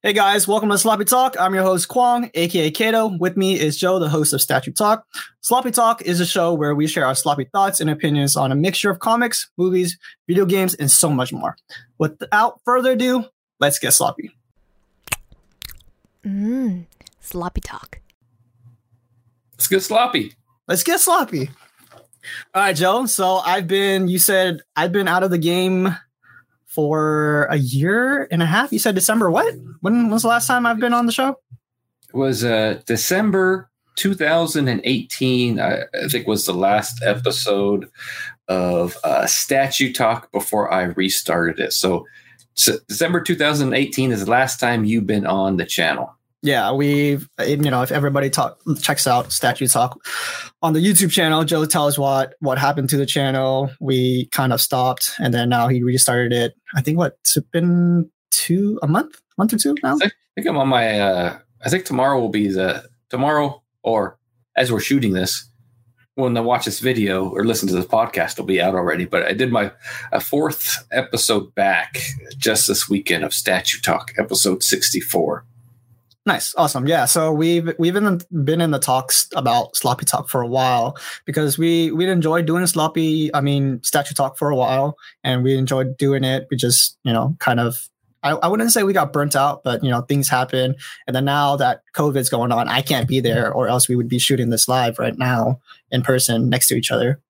Hey guys, welcome to Sloppy Talk. I'm your host Kwong, aka Kato. With me is Joe, the host of Statue Talk. Sloppy Talk is a show where we share our sloppy thoughts and opinions on a mixture of comics, movies, video games, and so much more. Without further ado, let's get sloppy. Mmm, sloppy talk. Let's get sloppy. Let's get sloppy. All right, Joe. So I've been, you said I've been out of the game for a year and a half. You said December what? When was the last time I've been on the show? It was uh, December 2018. I, I think was the last episode of uh, Statue Talk before I restarted it. So, so December 2018 is the last time you've been on the channel. Yeah, we've you know if everybody talk checks out Statue Talk on the YouTube channel, Joe tells what what happened to the channel. We kind of stopped, and then now he restarted it. I think what it's been two a month, month or two now. I think I'm on my. Uh, I think tomorrow will be the tomorrow or as we're shooting this. When I watch this video or listen to this podcast, it'll be out already. But I did my a fourth episode back just this weekend of Statue Talk, episode 64. Nice, awesome, yeah. So we've we've been been in the talks about sloppy talk for a while because we we enjoyed doing sloppy. I mean, statue talk for a while, and we enjoyed doing it. We just you know kind of I, I wouldn't say we got burnt out, but you know things happen, and then now that COVID's going on, I can't be there, or else we would be shooting this live right now in person next to each other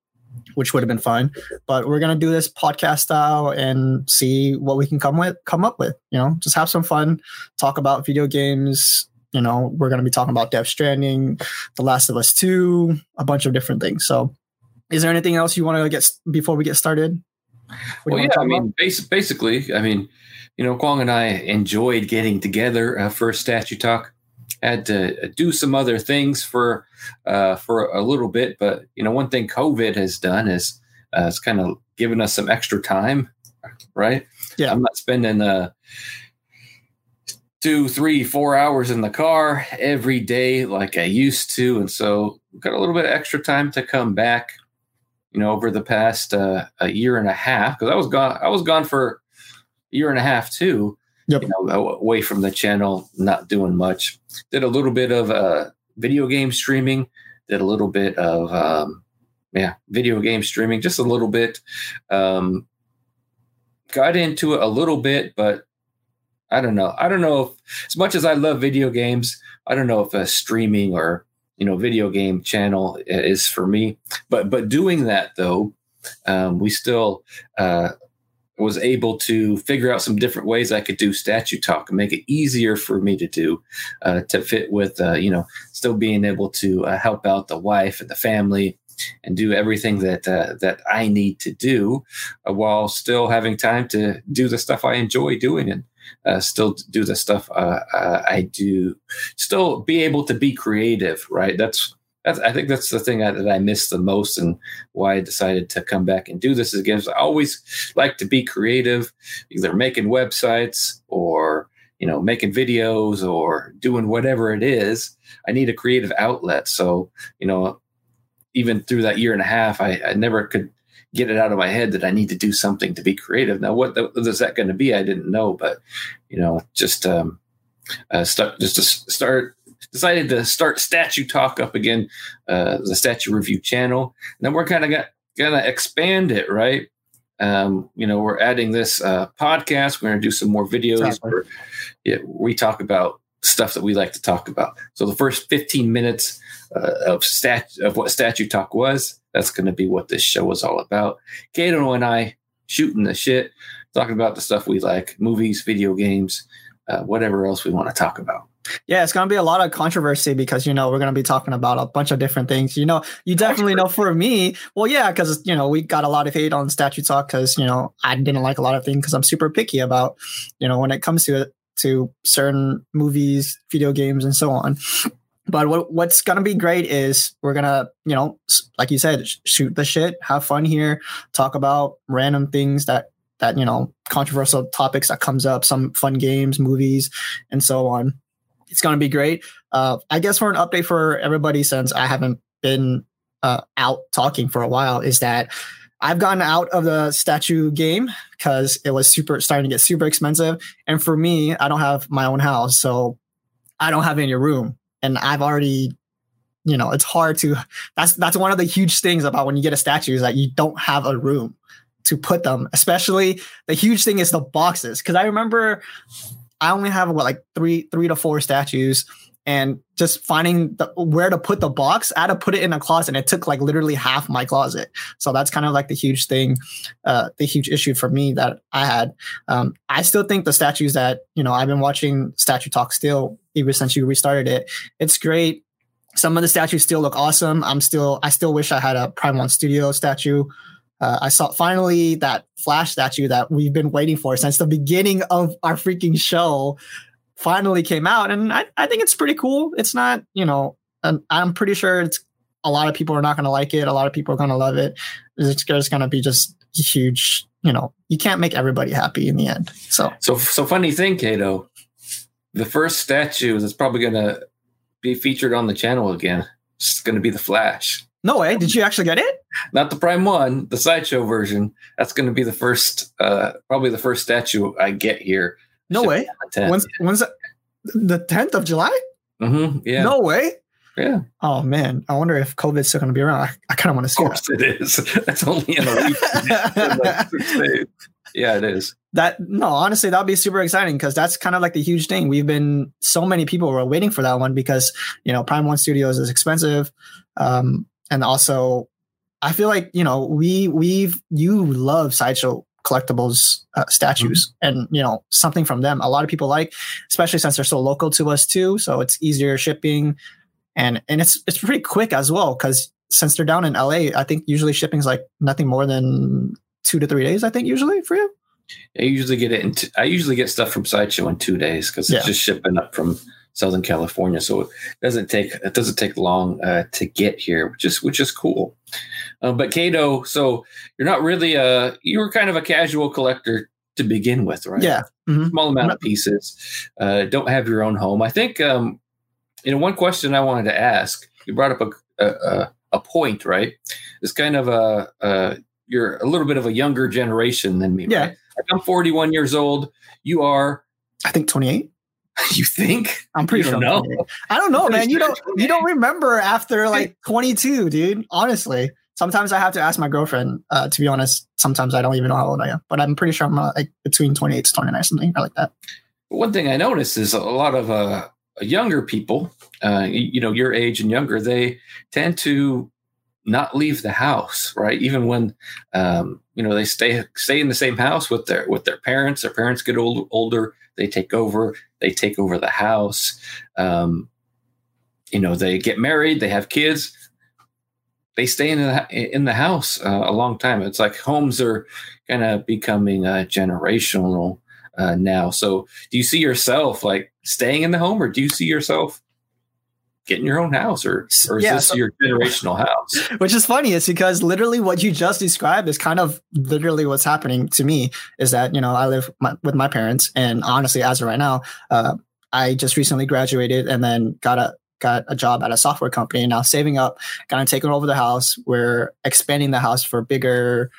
which would have been fun. But we're gonna do this podcast style and see what we can come with, come up with. You know, just have some fun, talk about video games. You know, we're gonna be talking about Death Stranding, The Last of Us Two, a bunch of different things. So, is there anything else you want to get before we get started? Well, yeah, I mean, basically, I mean, you know, Kwong and I enjoyed getting together uh, for a statue talk had to do some other things for uh, for a little bit. But you know, one thing COVID has done is uh, it's kind of given us some extra time, right? Yeah, I'm not spending uh, two, three, four hours in the car every day like I used to, and so we've got a little bit of extra time to come back. You know, over the past uh, a year and a half, because I was gone. I was gone for a year and a half too yep. you know, away from the channel, not doing much. Did a little bit of uh, video game streaming. Did a little bit of um, yeah, video game streaming, just a little bit. Um, got into it a little bit, but I don't know. I don't know if, as much as I love video games, I don't know if a streaming or you know video game channel is for me. But but doing that though, um, we still uh, was able to figure out some different ways I could do statue talk and make it easier for me to do uh, to fit with, uh, you know, still being able to uh, help out the wife and the family and do everything that uh, that I need to do uh, while still having time to do the stuff I enjoy doing and uh, still do the stuff I do, still be able to be creative, right? That's that's, I think that's the thing that, that I miss the most and why I decided to come back and do this again. I always like to be creative, either making websites or you know making videos or doing whatever it is. I need a creative outlet. So you know, even through that year and a half, I, I never could get it out of my head that I need to do something to be creative. Now, what the, is that going to be? I didn't know, but you know, just um, uh, start just to start decided to start statue talk up again, uh, the statue review channel. And then we're kind of gonna expand it, right? Um, you know, we're adding this uh, podcast. We're gonna do some more videos exactly. where yeah, we talk about stuff that we like to talk about. So the first 15 minutes uh, of stat of what statue talk was, that's going to be what this show is all about. Kato and I shooting the shit, talking about the stuff we like, movies, video games, uh, whatever else we want to talk about. Yeah, it's gonna be a lot of controversy because you know we're gonna be talking about a bunch of different things. You know, you definitely know for me. Well, yeah, because you know we got a lot of hate on statue talk because you know I didn't like a lot of things because I'm super picky about you know when it comes to it to certain movies, video games, and so on. But what what's gonna be great is we're gonna you know like you said shoot the shit, have fun here, talk about random things that that you know controversial topics that comes up, some fun games, movies, and so on it's going to be great. Uh, I guess for an update for everybody, since I haven't been uh, out talking for a while, is that I've gotten out of the statue game because it was super starting to get super expensive. And for me, I don't have my own house, so I don't have any room. And I've already, you know, it's hard to that's that's one of the huge things about when you get a statue is that you don't have a room to put them. Especially the huge thing is the boxes. Cause I remember I only have what like three three to four statues and just finding the, where to put the box, I had to put it in a closet, and it took like literally half my closet. So that's kind of like the huge thing, uh, the huge issue for me that I had. Um, I still think the statues that you know I've been watching Statue Talk still even since you restarted it. It's great. Some of the statues still look awesome. I'm still, I still wish I had a Prime One Studio statue. Uh, I saw finally that Flash statue that we've been waiting for since the beginning of our freaking show finally came out, and I, I think it's pretty cool. It's not, you know, I'm pretty sure it's a lot of people are not going to like it. A lot of people are going to love it. It's just going to be just huge. You know, you can't make everybody happy in the end. So, so, so funny thing, Kato. The first statue that's probably going to be featured on the channel again. It's going to be the Flash. No way! Did you actually get it? Not the Prime One, the sideshow version. That's going to be the first, uh, probably the first statue I get here no way. When's when's that? the tenth of July? Mm-hmm. Yeah. No way. Yeah. Oh man, I wonder if COVID's still going to be around. I, I kind of want to see. Of course, that. it is. That's only in a week. yeah, it is. That no, honestly, that would be super exciting because that's kind of like the huge thing. We've been so many people were waiting for that one because you know Prime One Studios is expensive, um, and also I feel like you know we we've you love sideshow collectibles uh, statues mm-hmm. and you know something from them a lot of people like especially since they're so local to us too so it's easier shipping and and it's it's pretty quick as well because since they're down in la i think usually shipping is like nothing more than two to three days i think usually for you i usually get it in t- I usually get stuff from sideshow in two days because it's yeah. just shipping up from southern california so it doesn't take it doesn't take long uh, to get here which is which is cool uh, but Kato, so you're not really a you were kind of a casual collector to begin with, right? Yeah, mm-hmm. small amount of pieces. Uh, don't have your own home. I think um, you know one question I wanted to ask. You brought up a a, a point, right? It's kind of a, a you're a little bit of a younger generation than me. Yeah, right? I'm 41 years old. You are, I think, 28. You think? I'm pretty sure. No, I don't know, man. You don't. You don't remember after like 22, dude. Honestly, sometimes I have to ask my girlfriend. Uh, to be honest, sometimes I don't even know how old I am, but I'm pretty sure I'm uh, like between 28 to 29, something like that. One thing I notice is a lot of uh, younger people, uh, you know, your age and younger, they tend to not leave the house, right? Even when um, you know they stay stay in the same house with their with their parents. Their parents get old, older, they take over. They take over the house. Um, you know, they get married, they have kids they stay in the in the house uh, a long time. It's like homes are kind of becoming uh, generational uh, now. So, do you see yourself like staying in the home, or do you see yourself getting your own house, or or is yeah, this so, your generational house? Which is funny, is because literally what you just described is kind of literally what's happening to me. Is that you know I live my, with my parents, and honestly, as of right now. Uh, I just recently graduated and then got a got a job at a software company now saving up kind of taking over the house we're expanding the house for bigger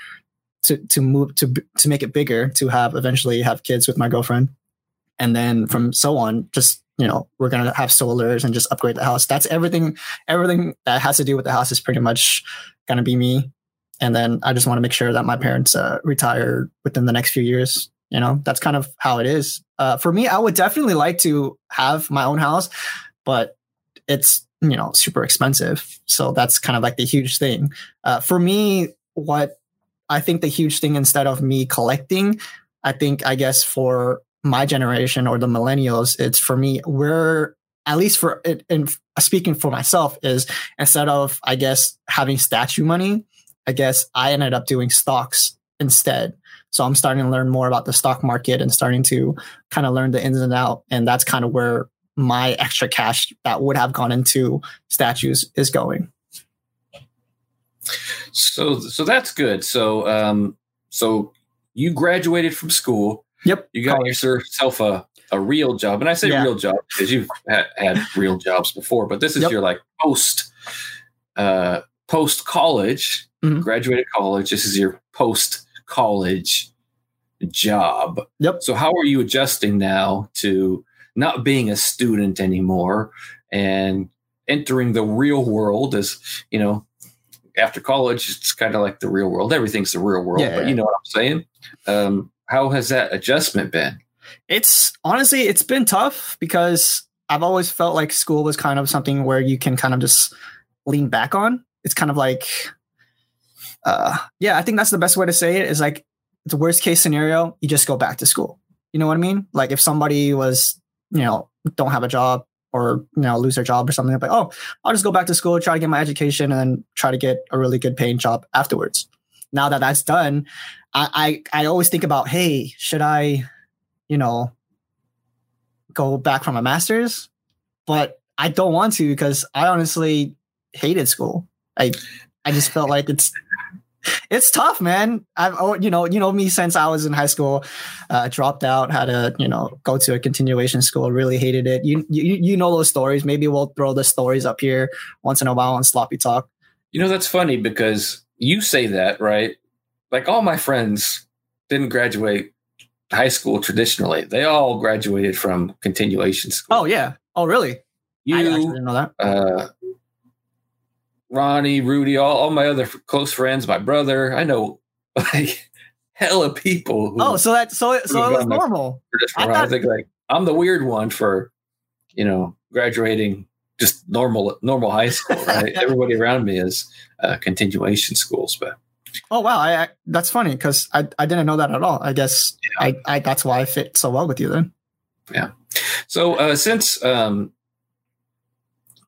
to to move to to make it bigger to have eventually have kids with my girlfriend and then from so on just you know we're gonna have solars and just upgrade the house. That's everything everything that has to do with the house is pretty much gonna be me. And then i just want to make sure that my parents uh, retire within the next few years you know? That's kind of how it is. Uh, for me i would definitely like to have my own house but it's you know super expensive. So that's kind of like the huge thing. Uh, for me what i think the huge thing instead of me collecting i think i guess for my generation or the millennials it's for me we're at least for it and speaking for myself is instead of i guess having statue money i guess i ended up doing stocks instead so i'm starting to learn more about the stock market and starting to kind of learn the ins and out and that's kind of where my extra cash that would have gone into statues is going. So so that's good. So um so you graduated from school. Yep. You got College. yourself a a real job, and I say yeah. real job because you've had, had, real jobs before, but this is yep. your like post uh post college, Mhm. graduated college. This is your post college job. Yep. So, how are you adjusting now to not being a student anymore and entering the real world? As you know, after college, it's kind of like the real world. Everything's the real world, Yeah, but yeah. you know what I'm saying. Um, how has that adjustment been? It's honestly, it's been tough because I've always felt like school was kind of something where you can kind of just lean back on. It's kind of like, uh, yeah, I think that's the best way to say it is like the worst case scenario, you just go back to school. You know what I mean? Like if somebody was, you know, don't have a job or, you know, lose their job or something, like, oh, I'll just go back to school, try to get my education and then try to get a really good paying job afterwards. Now that that's done, I, I, I always think about, hey, should I, you know, go back from a master's, but I don't want to because I honestly hated school. I I just felt like it's it's tough, man. I've oh, you know you know me since I was in high school, uh, dropped out, had to you know go to a continuation school. Really hated it. You you you know those stories. Maybe we'll throw the stories up here once in a while on sloppy talk. You know, that's funny because you say that, right? Like all my friends didn't graduate high school traditionally. They all graduated from continuation school. Oh yeah. Oh really? I you, didn't know that. uh, Ronnie, Rudy, all, all my other f- close friends, my brother. I know like hella people who Oh, so that so so it was normal. I I, thought- think like I'm the weird one for, you know, graduating just normal normal high school. Right? Everybody around me is uh, continuation schools, but Oh wow, I, I that's funny because I, I didn't know that at all. I guess I, I that's why I fit so well with you then. Yeah. So uh, since um,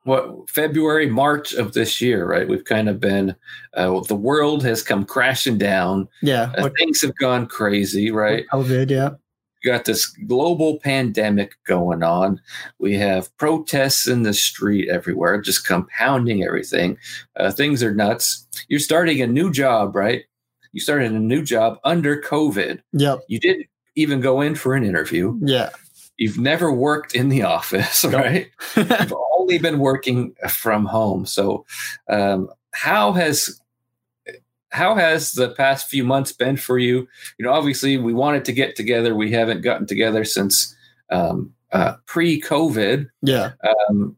what February, March of this year, right? We've kind of been uh, the world has come crashing down. Yeah, Uh, with, things have gone crazy, right? COVID. Yeah, You got this global pandemic going on. We have protests in the street everywhere, just compounding everything. Uh, things are nuts. You're starting a new job, right? You started a new job under COVID. yep, You didn't even go in for an interview. yeah. You've never worked in the office, Nope. right? You've only been working from home. So, um, how has how has the past few months been for you? You know, obviously, we wanted to get together. We haven't gotten together since um, uh, pre-COVID, yeah, um,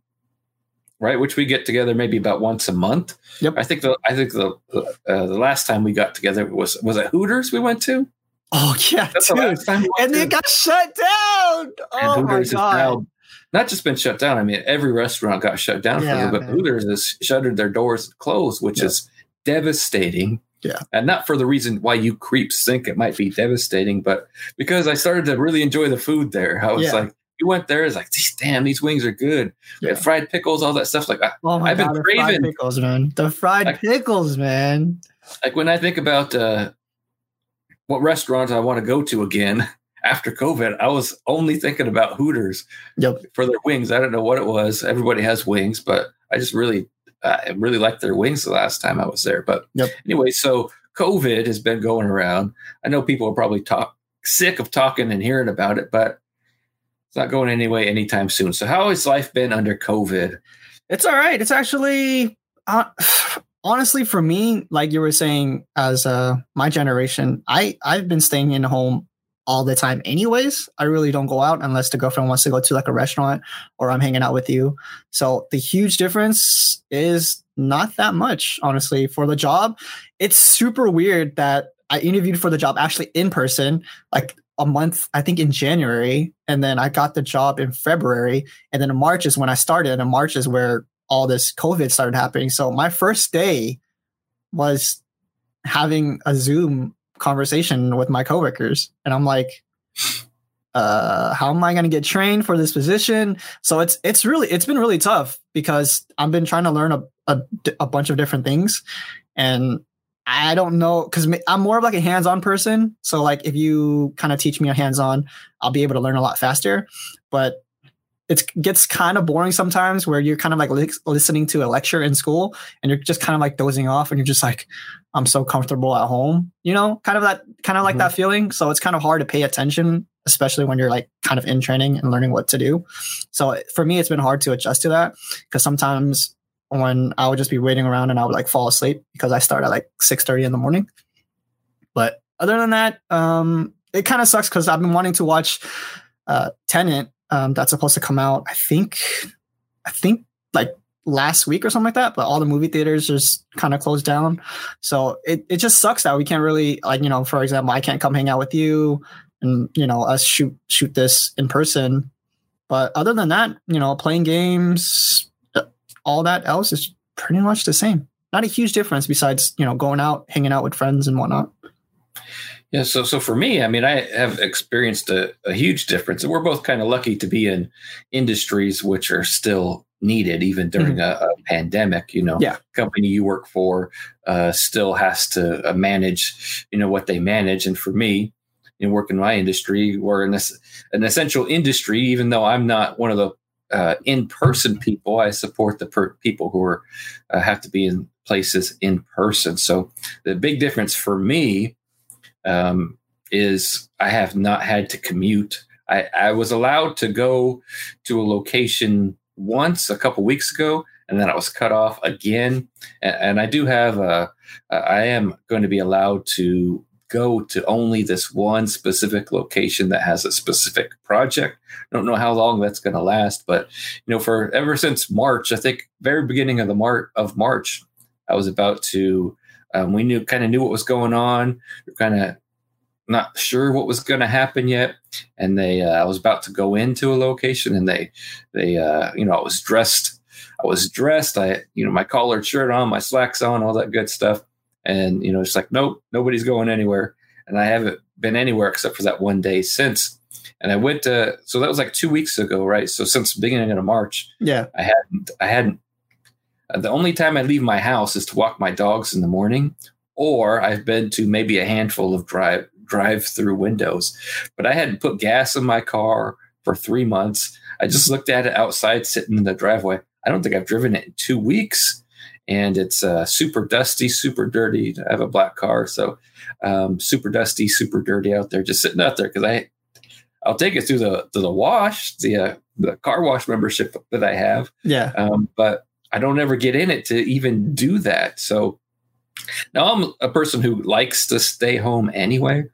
right? Which we get together maybe about once a month. Yep. I think the I think the uh, the last time we got together was was it Hooters we went to. Oh yeah, That's dude. we And it got shut down. Oh my Hooters has god. not just been shut down. I mean, every restaurant got shut down for Yeah, little bit. man. Hooters has shuttered their doors and closed, which Yeah. is devastating. Yeah. And not for the reason why you creeps think it might be devastating, but because I started to really enjoy the food there. I was Yeah. like, you went there, it's like, damn, these wings are good. Yeah. fried pickles, all that stuff. Like, Oh my I've been god, the fried craving- pickles, man. The fried Like- pickles, man. like when I think about uh, what restaurants I want to go to again after COVID, I was only thinking about Hooters. Yep. for their wings. I don't know what it was. Everybody has wings, but I just really, I really liked their wings the last time I was there. But Yep. anyway, so COVID has been going around. I know people are probably talk sick of talking and hearing about it, but it's not going anyway anytime soon. So how has life been under COVID? It's all right. It's actually uh, honestly for me, like you were saying, as uh, my generation, I I've been staying in home all the time. Anyways, I really don't go out unless the girlfriend wants to go to like a restaurant or I'm hanging out with you. So the huge difference is not that much, honestly. For the job, it's super weird that I interviewed for the job actually in person, like a month, I think in January, and then I got the job in February, and then in March is when I started, and March is where all this COVID started happening. So my first day was having a Zoom conversation with my coworkers, and I'm like, uh, how am I going to get trained for this position? So it's it's really it's been really tough because I've been trying to learn a a, a bunch of different things, and I don't know because I'm more of like a hands-on person. So like if you kind of teach me a hands-on, I'll be able to learn a lot faster. But it gets kind of boring sometimes where you're kind of like li- listening to a lecture in school and you're just kind of like dozing off and you're just like i'm so comfortable at home you know kind of that kind of like Mhm. that feeling so it's kind of hard to pay attention especially when you're like kind of in training and learning what to do so for me it's been hard to adjust to that because sometimes when I would just be waiting around and I would like fall asleep because I start at like six thirty in the morning. But other than that, um, it kind of sucks because I've been wanting to watch uh, Tenet um, that's supposed to come out. I think, I think like last week or something like that. But all the movie theaters just kind of closed down, so it it just sucks that we can't really like you know, for example, I can't come hang out with you and you know us shoot shoot this in person. But other than that, you know, playing games, uh, all that else is pretty much the same. Not a huge difference besides you know going out, hanging out with friends and whatnot. Yeah, so so for me, I mean, I have experienced a, a huge difference. We're both kind of lucky to be in industries which are still needed, even during mm-hmm. a, a, pandemic. You know, yeah, company you work for uh, still has to uh, manage, you know, what they manage. And for me, in know, work in my industry, we're in this an essential industry. Even though I'm not one of the uh, in-person people, I support the per- people who are uh, have to be in places in person. So the big difference for me um, is I have not had to commute. I, I, was allowed to go to a location once a couple weeks ago, and then I was cut off again. And, and I do have a, I am going to be allowed to go to only this one specific location that has a specific project. I don't know how long that's going to last, but you know, for ever since March, I think very beginning of the of March, I was about to um, we knew kind of knew what was going on. We kind of not sure what was going to happen yet, and they uh, I was about to go into a location, and they they uh, you know I was dressed. I was dressed. I you know my collared shirt on, my slacks on, all that good stuff, and you know it's like nope, nobody's going anywhere, and I haven't been anywhere except for that one day since. And I went to so that was like two weeks ago, right? So since the beginning of March, yeah, I hadn't I hadn't the only time I leave my house is to walk my dogs in the morning, or I've been to maybe a handful of drive drive through windows. But I hadn't put gas in my car for three months. I just looked at it outside, sitting in the driveway. I don't think I've driven it in two weeks, and it's uh, super dusty, super dirty. I have a black car, so um, super dusty, super dirty out there, just sitting out there because I I'll take it through the to the wash, the uh, the car wash membership that I have. Yeah. Um, but I don't ever get in it to even do that. So now I'm a person who likes to stay home anyway.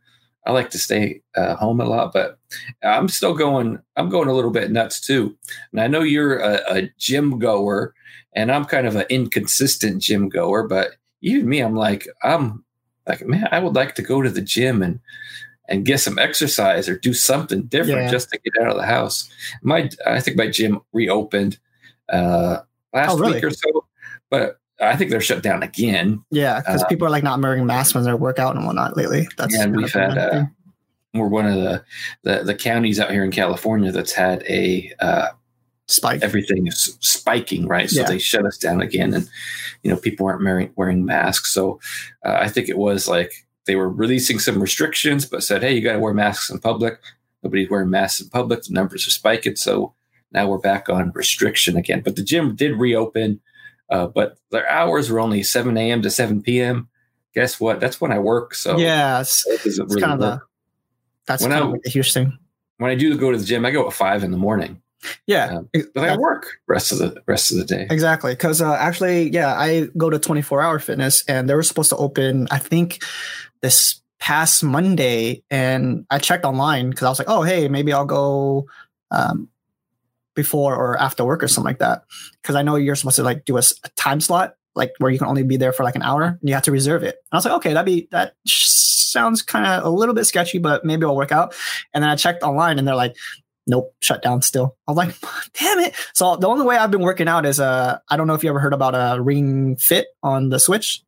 I like to stay uh, home a lot, but I'm still going. I'm going a little bit nuts too. And I know you're a, a gym goer, and I'm kind of an inconsistent gym goer. But even me, I'm like, I'm like, man, I would like to go to the gym and and get some exercise or do something different yeah. just to get out of the house. My, I think my gym reopened uh, last oh, really? week or so, but I think they're shut down again. Yeah, because uh, people are like not wearing masks when they work out and whatnot lately. That's and we've had uh, we're one of the, the, the counties out here in California that's had a uh, spike. Everything is spiking, right? So yeah. they shut us down again, and you know people aren't wearing wearing masks. So uh, I think it was like they were releasing some restrictions, but said, "Hey, you got to wear masks in public." Nobody's wearing masks in public. The numbers are spiking, so now we're back on restriction again. But the gym did reopen, uh, but their hours were only 7 a.m. to 7 p.m. Guess what? That's when I work. So yeah, it's, it's really kind of the, that's when kind I, of a huge thing. When I do go to the gym, I go at five in the morning. Yeah, um, but I work rest of the rest of the day. Exactly, because uh, actually, yeah, I go to 24 hour fitness, and they were supposed to open. I think this past Monday, and I checked online because I was like, oh, hey, maybe I'll go um, before or after work or something like that. Because I know you're supposed to like do a, a, time slot, like where you can only be there for like an hour, and you have to reserve it. And I was like, okay, that'd be that sounds kind of a little bit sketchy, but maybe it'll work out. And then I checked online, and they're like, nope, shut down still. I was like, damn it. So the only way I've been working out is uh, I don't know if you ever heard about a Ring Fit on the Switch.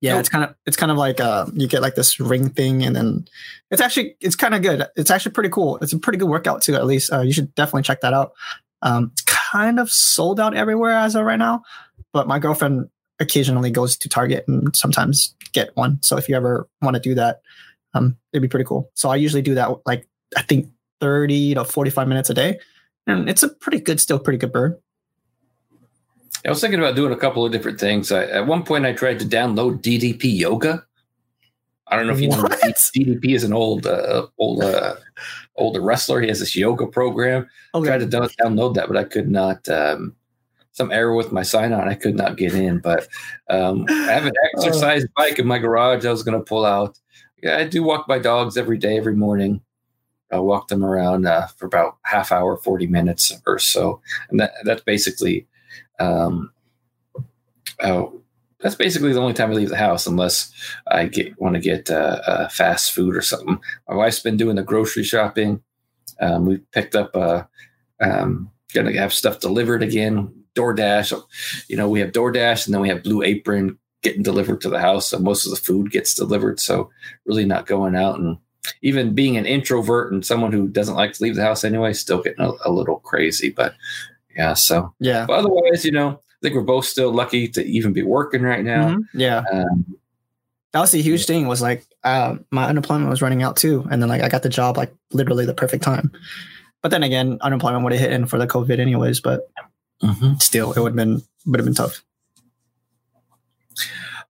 Yeah, nope. it's kind of it's kind of like uh, you get like this ring thing, and then it's actually it's kind of good. It's actually pretty cool. It's a pretty good workout too. At least uh, you should definitely check that out. Um, it's kind of sold out everywhere as of right now, but my girlfriend occasionally goes to Target and sometimes get one. So if you ever want to do that, um, it'd be pretty cool. So I usually do that like I think thirty to forty five minutes a day, and it's a pretty good, still pretty good burn. I was thinking about doing a couple of different things. I, at one point, I tried to download DDP Yoga. I don't know if you what? know DDP is an old, uh, old, uh, older wrestler. He has this yoga program. Okay. Tried to download that, but I could not um, some error with my sign on. I could not get in, but um, I have an exercise bike in my garage. I was going to pull out. Yeah, I do walk my dogs every day, every morning. I walk them around uh, for about half hour, forty minutes or so, and that that's basically, um, oh, that's basically the only time I leave the house unless I get want to get uh, uh, fast food or something. My wife's been doing the grocery shopping. Um, we picked up, uh, um, gonna have stuff delivered again. DoorDash, you know, we have DoorDash and then we have Blue Apron getting delivered to the house. So most of the food gets delivered. So really not going out and even being an introvert and someone who doesn't like to leave the house anyway, still getting a, a little crazy. But yeah, so Yeah. but otherwise, you know, I think we're both still lucky to even be working right now. Mhm. Yeah. Um, That was the huge thing was like uh, my unemployment was running out too. And then like I got the job like literally the perfect time. But then again, unemployment would have hit in for the COVID anyways, but still it would have been would have been tough.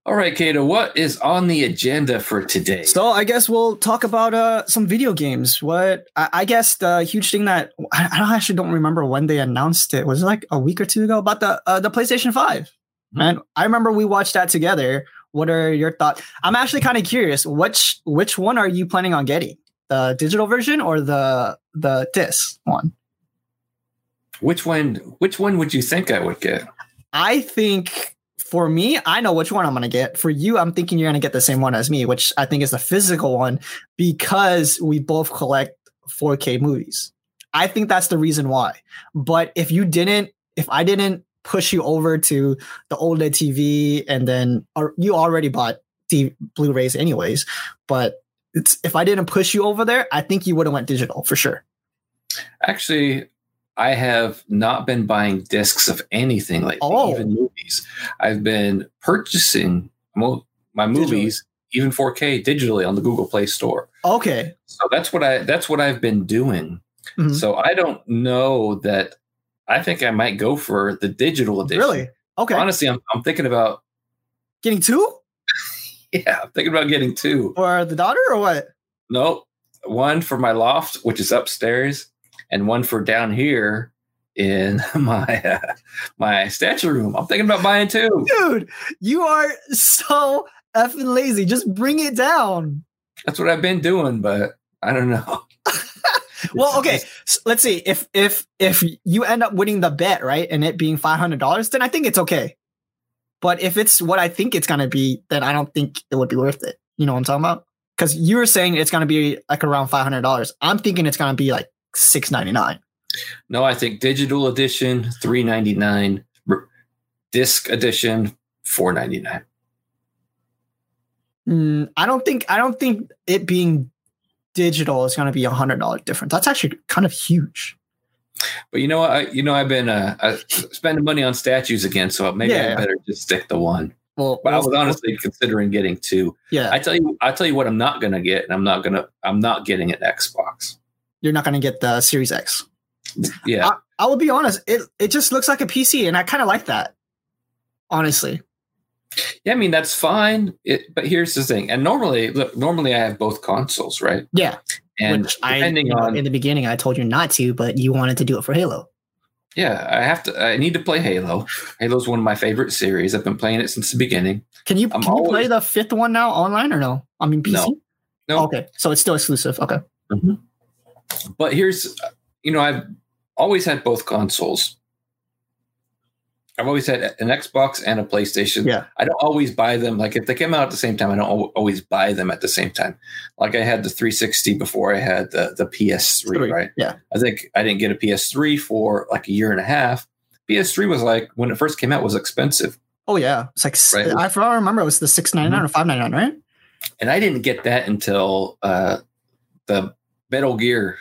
All right, Kato, what is on the agenda for today? So I guess we'll talk about uh some video games. What I, I guess the huge thing that I, I actually don't remember when they announced it. Was it like a week or two ago about the uh, the PlayStation 5 Hmm. And I remember we watched that together. What are your thoughts? I'm actually kind of curious. Which which one are you planning on getting? The digital version or the the disc one? which one? Which one would you think I would get? I think for me, I know which one I'm gonna get. For you, I'm thinking you're gonna get the same one as me, which I think is the physical one because we both collect 4K movies. I think that's the reason why. But if you didn't, if I didn't push you over to the OLED TV and then or you already bought the Blu-rays anyways, but it's if I didn't push you over there, I think you would have went digital for sure. Actually, I have not been buying discs of anything lately, Oh. even movies. I've been purchasing mo- my movies, even 4K, digitally on the Google Play Store. Okay. So that's what I that's what I've been doing. Mhm. So I don't know that. I think I might go for the digital edition. Really? Okay. Honestly, I'm, I'm thinking about Getting two yeah, I'm thinking about getting two. for the daughter or what? Nope. One for my loft, which is upstairs, and one for down here in my uh, my statue room. I'm thinking about buying two. Dude, you are so effing lazy. Just bring it down. That's what I've been doing, but I don't know. Well, okay. s- let's see. If if if you end up winning the bet, right, and it being five hundred dollars, then I think it's okay. But if it's what I think it's gonna be, then I don't think it would be worth it. You know what I'm talking about? Because you were saying it's gonna be like around five hundred dollars. I'm thinking it's gonna be like six ninety nine. No, I think digital edition three ninety nine, disc edition four ninety nine. Mm, I don't think I don't think it being digital is gonna be a hundred dollar difference. That's actually kind of huge. But you know what? I, you know I've been uh, spending money on statues again, so maybe Yeah. I better just stick to one. Well, But I was honestly considering getting two. yeah, I tell you, I tell you what, I'm not gonna get, and I'm not gonna, I'm not getting an Xbox. you're not gonna get the Series X. Yeah, I will be honest, it it just looks like a PC, and I kind of like that. Honestly, yeah. I mean that's fine. It, but here's the thing. And normally, look, normally I have both consoles, right? yeah. And Which I, depending know, on, in the beginning, I told you not to, but you wanted to do it for Halo. yeah, I have to. I need to play Halo. Halo's one of my favorite series. I've been playing it since the beginning. Can you I'm can you play the fifth one now online or no? I mean PC. No. No. Okay, so it's still exclusive. Okay. Mm-hmm. But here's, you know, I've always had both consoles. I've always had an Xbox and a PlayStation. Yeah. I don't always buy them. Like if they came out at the same time, I don't always buy them at the same time. Like I had the 360 before I had the, the PS3, Three. right? Yeah. I think I didn't get a PS3 for like a year and a half. PS3 was like when it first came out was expensive. Oh yeah, it's like Right. I I remember it was the six ninety nine or five ninety nine, right? And I didn't get that until uh, the Metal Gear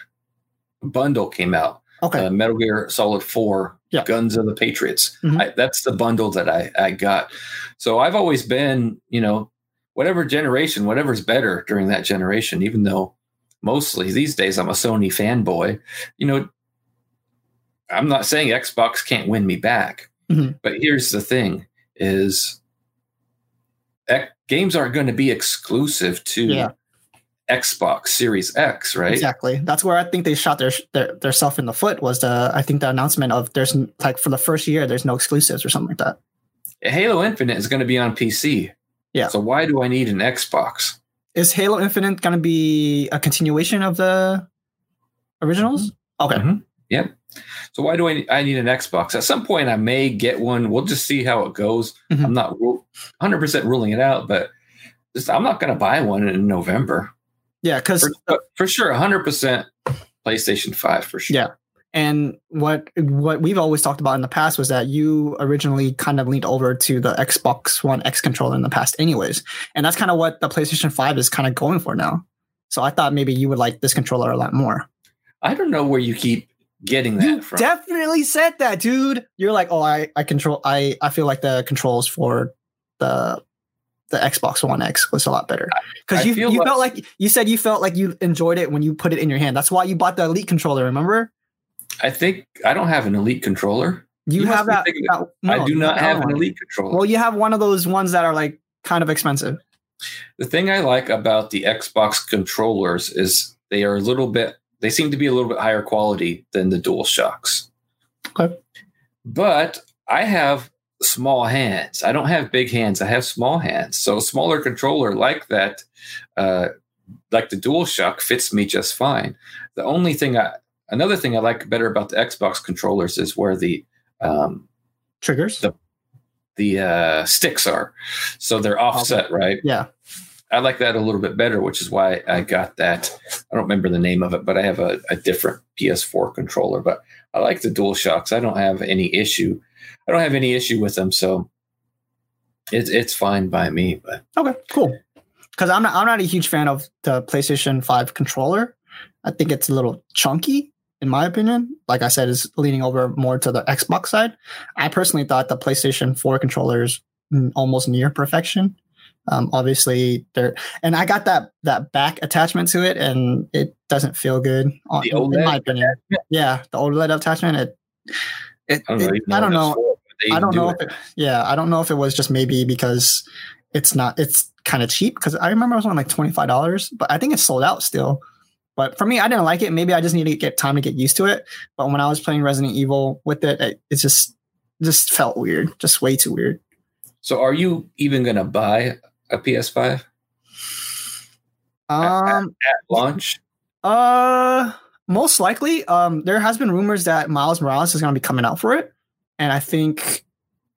bundle came out. Okay. uh, Metal Gear Solid 4, Yeah. Guns of the Patriots. Mhm. I, that's the bundle that I, I got. So I've always been, you know, whatever generation, whatever's better during that generation, even though mostly these days I'm a Sony fanboy, you know, I'm not saying Xbox can't win me back. Mhm. But here's the thing is games aren't going to be exclusive to Yeah. Xbox Series X, right? Exactly. That's where I think they shot their their their self in the foot was the I think the announcement of there's like for the first year there's no exclusives or something like that. Halo Infinite is going to be on PC. Yeah. So why do I need an Xbox? Is Halo Infinite going to be a continuation of the originals? Okay. Mhm. Yep. So why do I I need an Xbox? At some point, I may get one. We'll just see how it goes. Mhm. I'm not 100 percent ruling it out, but just, I'm not going to buy one in November Yeah, because for, for sure. 100 percent PlayStation Five for sure. Yeah. and what what we've always talked about in the past was that you originally kind of leaned over to the Xbox One X controller in the past, anyways, and that's kind of what the PlayStation Five is kind of going for now. So I thought maybe you would like this controller a lot more. I don't know where you keep getting that You from. definitely said that, dude. You're like, oh, I I control. I I feel like the controls for the the Xbox One X was a lot better because you you like- felt like you said you felt like you enjoyed it when you put it in your hand. That's why you bought the Elite controller. Remember? I think I don't have an Elite controller. You, You have that. that- I do not have an. Elite controller. Well, you have one of those ones that are like kind of expensive. the thing I like about the Xbox controllers is they are a little bit. They seem to be a little bit higher quality than the Dual Shocks. Okay. But I have small hands. I don't have big hands. I have small hands. So a smaller controller like that, uh, like the Dual Shock, fits me just fine. The only thing I, another thing I like better about the Xbox controllers is where the um, Triggers. The- the uh, sticks are. So they're offset, right? yeah. I like that a little bit better, which is why I got that. I don't remember the name of it, but I have a, a different PS4 controller. But I like the Dual Shocks. I don't have any issue. I don't have any issue with them, so it's it's fine by me. But Okay. Cool. Because I'm not. I'm not a huge fan of the PlayStation Five controller. I think it's a little chunky, in my opinion. Like I said, is leaning over more to the Xbox side. I personally thought the PlayStation Four controllers almost near perfection. Um, obviously, they're and I got that that back attachment to it, and it doesn't feel good. on- The in my opinion, yeah, the OLED attachment. It, it, I don't know. it- I don't know. it's for, but they I don't do know it. if it, yeah, I don't know if it was just maybe because it's not it's kind of cheap because I remember it was only like twenty five dollars, but I think it's sold out still. But for me, I didn't like it. Maybe I just needed to get time to get used to it. But when I was playing Resident Evil with it, it, it just just felt weird, just way too weird. So, are you even going to buy a PS5 Um, at launch? Uh, most likely. Um, there has been rumors that Miles Morales is going to be coming out for it, and I think,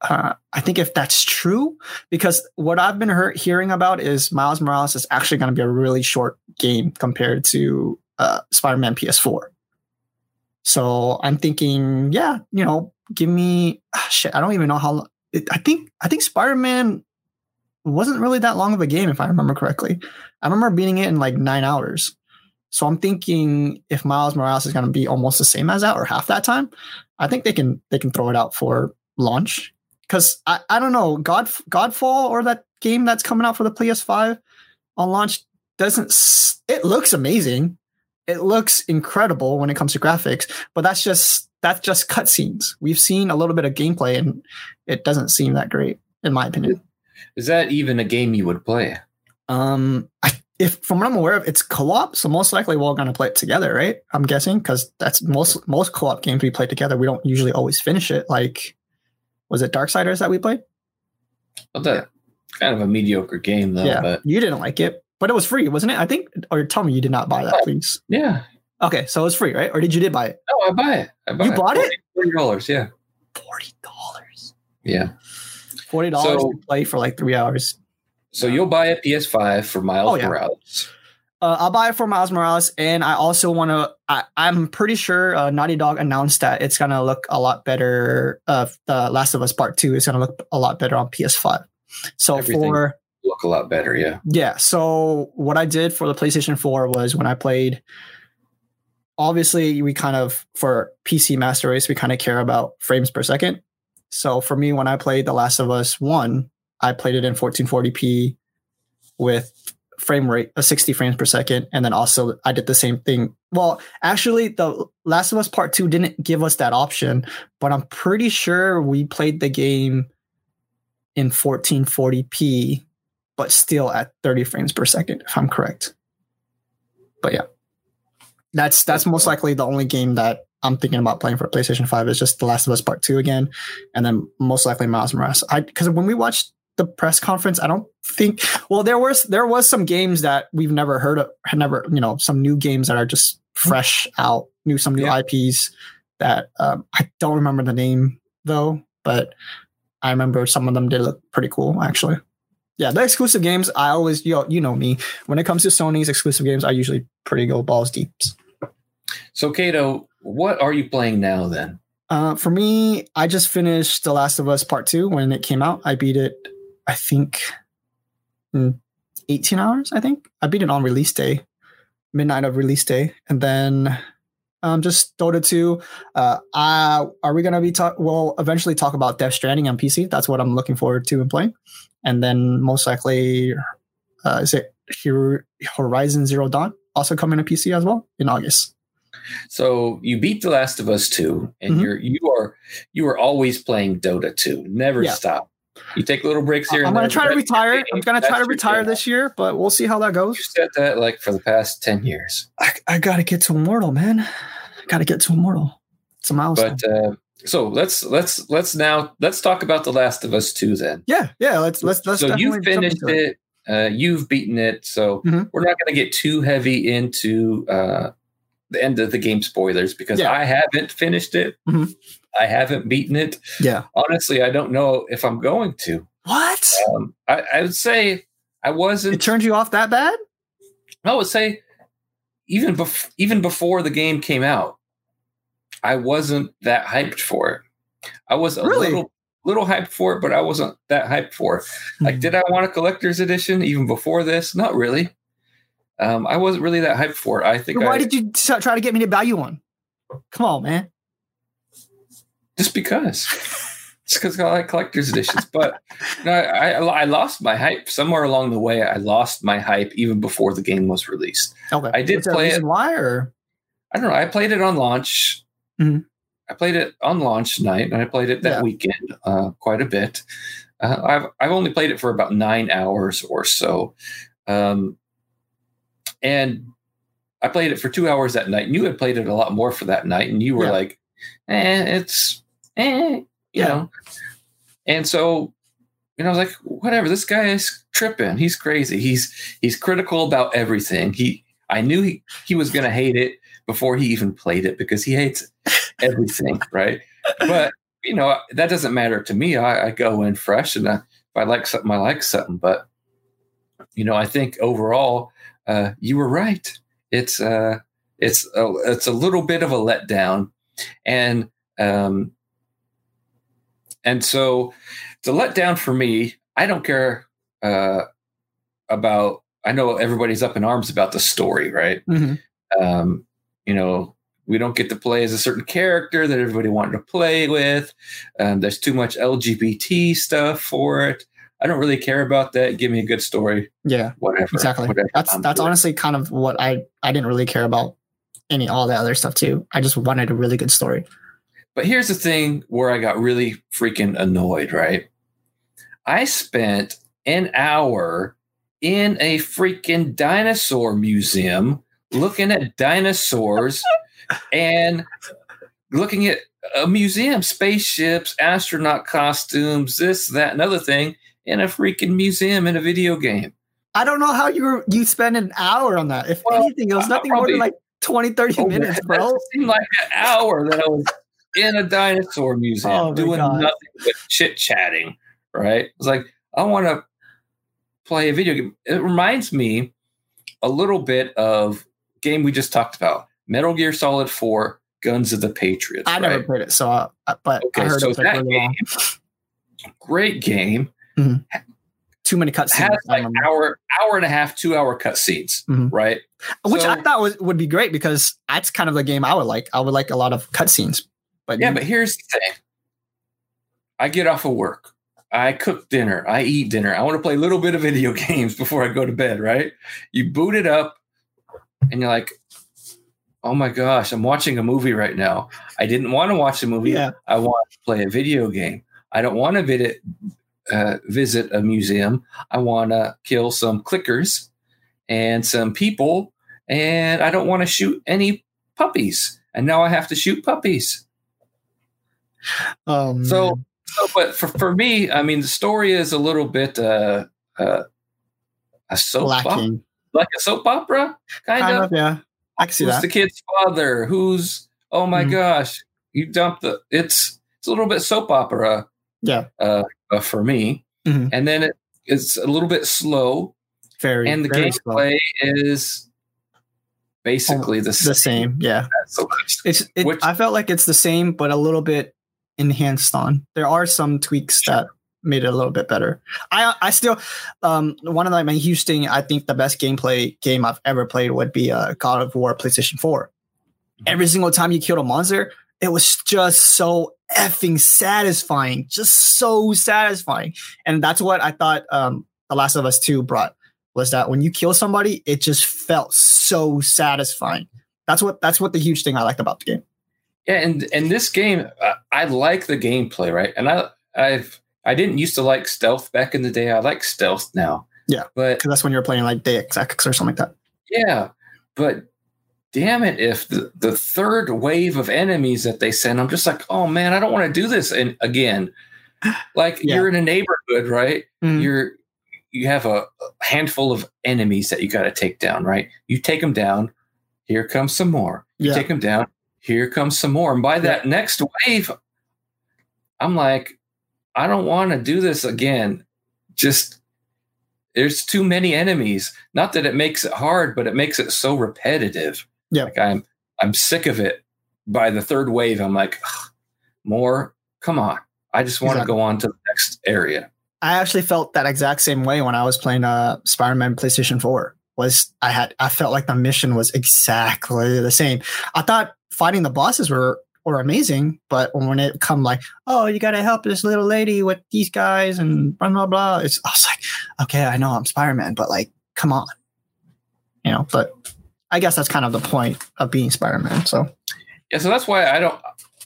uh, I think if that's true, because what I've been hear- hearing about is Miles Morales is actually going to be a really short game compared to uh, Spider-Man PS4. So I'm thinking, yeah, you know, give me ah, shit. I don't even know how. Long, It, I think I think Spider-Man wasn't really that long of a game, if I remember correctly. I remember beating it in like nine hours. So I'm thinking if Miles Morales is going to be almost the same as that or half that time, I think they can they can throw it out for launch. Because I, I don't know God Godfall or that game that's coming out for the PS5 on launch doesn't it looks amazing. It looks incredible when it comes to graphics, but that's just that's just cutscenes. We've seen a little bit of gameplay and it doesn't seem that great in my opinion. Is that even a game you would play? Um, I, if from what I'm aware of, it's co-op, so most likely we're all gonna play it together, right? I'm guessing because that's most most co-op games we play together. We don't usually always finish it. Like, was it Darksiders that we played? Well, that kind of a mediocre game though. yeah, But you didn't like it, but it was free, wasn't it? I think. Or tell me you did not buy that, please. yeah, Okay, so it was free, right? Or did you did buy it? no, I buy it. I buy You bought it? Forty dollars. Yeah, Forty dollars. yeah. Forty dollars So- to play for like three hours. So you'll buy a PS5 for Miles Oh, yeah. Morales. Uh, I'll buy it for Miles Morales, and I also want to. I'm pretty sure uh, Naughty Dog announced that it's gonna look a lot better. Uh, the Last of Us Part Two is gonna look a lot better on PS5. So Everything. for Look a lot better. Yeah. yeah, so what I did for the PlayStation 4 was when I played. Obviously, we kind of for PC Master Race, we kind of care about frames per second. So for me, when I played The Last of Us One, I played it in 1440p with frame rate of 60 frames per second, and then also I did the same thing. Well, actually, The Last of Us Part Two didn't give us that option, but I'm pretty sure we played the game in 1440p but still at 30 frames per second, if I'm correct. but yeah, that's that's most likely the only game that I'm thinking about playing for PlayStation Five is just The Last of Us Part Two again, and then most likely Miles Morales. I because when we watched the press conference, I don't think. Well, there was there was some games that we've never heard of, had never you know some new games that are just fresh out, new some new Yeah. IPs that um, I don't remember the name though, but I remember some of them did look pretty cool actually. Yeah, the exclusive games, I always you know, you know me. When it comes to Sony's exclusive games, I usually pretty go balls deep. So, Kato, what are you playing now then? Uh, for me, I just finished The Last of Us Part Two when it came out. I beat it, I think, in 18 hours. I think I beat it on release day, midnight of release day, and then um, just Dota 2. Uh, uh, are we gonna be talk? We'll eventually talk about Death Stranding on PC. That's what I'm looking forward to and playing, and then most likely, uh, is it Hor- Horizon Zero Dawn also coming to PC as well in August? So you beat The Last of Us 2, and Mhm. you're you are you are always playing Dota 2. Never Yeah. stop. You take little breaks here. I'm gonna try to retire. I'm gonna try to retire this year, but we'll see how that goes. You said that like for the past 10 years. I, I gotta get to immortal, man. I gotta get to immortal. It's a milestone. But uh, so let's let's let's now let's talk about The Last of Us 2 then. yeah, yeah. Let's let's let's. so you finished it. Uh, you've beaten it, so Mhm. we're not going to get too heavy into uh, the end of the game spoilers because Yeah. I haven't finished it. Mhm. I haven't beaten it. Yeah. Honestly, I don't know if I'm going to. What? Um, I, I would say I wasn't. It turned you off that bad? I would say even bef- even before the game came out, I wasn't that hyped for it. I was a Really? little little hyped for it, but I wasn't that hyped for it. Like, did I want a collector's edition even before this? Not really. Um, I wasn't really that hyped for it. I think Why I, did you t- try to get me to buy you one? Come on, man. Just because. It's because I like collector's editions, but no, I, I I lost my hype somewhere along the way. I lost my hype even before the game was released. Okay. I did play it. Why or I don't know. I played it on launch. Mhm. I played it on launch night, and I played it that Yeah. weekend uh, quite a bit. Uh, I've I've only played it for about nine hours or so, um, and I played it for two hours that night. And you had played it a lot more for that night, and you were Yeah. like, "Eh, it's eh," you Yeah. know. And so, you know, I was like, "Whatever." This guy is tripping. He's crazy. He's he's critical about everything. He I knew he he was going to hate it before he even played it because he hates everything, right? But you know that doesn't matter to me. I, I go in fresh, and I, if I like something, I like something. But you know, I think overall, uh, you were right. It's uh, it's a, it's a little bit of a letdown, and um, and so it's a letdown for me. I don't care uh, about. I know everybody's up in arms about the story, right? Mhm. um, you know, we don't get to play as a certain character that everybody wanted to play with. Um, there's too much LGBT stuff for it. I don't really care about that. Give me a good story, yeah, whatever. exactly. whatever That's I'm that's doing. honestly kind of what I I didn't really care about any all the other stuff too. I just wanted a really good story. But here's the thing where I got really freaking annoyed, right? I spent an hour in a freaking dinosaur museum looking at dinosaurs and looking at a museum, spaceships, astronaut costumes, this, that, another thing in a freaking museum in a video game. I don't know how you were you spend an hour on that. If Well, anything, it was nothing more than like 20, 30 Oh, minutes, bro. seemed like an hour that I was in a dinosaur museum Oh doing God. nothing but chit chatting. Right? It's like I want to play a video game. It reminds me a little bit of game we just talked about, Metal Gear Solid Four: Guns of the Patriots. I right? never played it, so uh, but Okay, I heard so it was that really game long. Great game. Too many cutscenes. Has like hour, hour and a half, two hour cutscenes. Mhm. Right? which so- I thought was would be great because that's kind of the game I would like. I would like a lot of cutscenes. But Yeah, but here's the thing. I get off of work. I cook dinner. I eat dinner. I want to play a little bit of video games before I go to bed, right? You boot it up and you're like, oh my gosh, I'm watching a movie right now. I didn't want to watch a movie. Yeah. I want to play a video game. I don't want to visit, uh, visit a museum. I want to kill some clickers and some people and I don't want to shoot any puppies, and now I have to shoot puppies. Um, So, so but for, for me, I mean, the story is a little bit uh, uh, a soap opera, lacking. like a soap opera, kind, Kind of. of, yeah. I can see Who's that. the kid's father? Who's oh my Mhm. gosh, you dumped the. It's it's a little bit soap opera Yeah, uh, uh, for me, Mhm. and then it, it's a little bit slow, very. and the very slow. gameplay is basically the, the same. Yeah, it's. It, Which- I felt like it's the same, but a little bit enhanced on. There are some tweaks that made it a little bit better. I I still um one of like my huge thing. I think the best gameplay game I've ever played would be uh, God of War PlayStation Four. Every single time you killed a monster, it was just so effing satisfying, just so satisfying, and that's what I thought. Um, The Last of Us Two brought was that when you kill somebody, it just felt so satisfying. That's what that's what the huge thing I liked about the game. Yeah, and and this game, uh, I like the gameplay, right? And I I've I didn't used to like stealth back in the day. I like stealth now. Yeah. but because that's when you're playing like Deus Ex or something like that. yeah, but damn it, if the, the third wave of enemies that they send, I'm just like, oh man, I don't want to do this. And again, like Yeah. you're in a neighborhood, right? Mhm. You're you have a a handful of enemies that you got to take down, right? You take them down. Here comes some more. You Yeah. take them down. Here comes some more. And by that next wave, I'm like, I don't want to do this again. Just there's too many enemies. Not that it makes it hard, but it makes it so repetitive. Yeah. Like I'm I'm sick of it. By the third wave, I'm like, more. Come on. I just want Exactly. to go on to the next area. I actually felt that exact same way when I was playing uh, Spider-Man PlayStation 4. Was I had I felt like the mission was exactly the same. I thought fighting the bosses were were amazing, but when it come like, oh, you gotta help this little lady with these guys and blah blah blah, it's I was like, okay, I know I'm Spider-Man, but like, come on, you know. But I guess that's kind of the point of being Spider-Man. So Yeah, so that's why I don't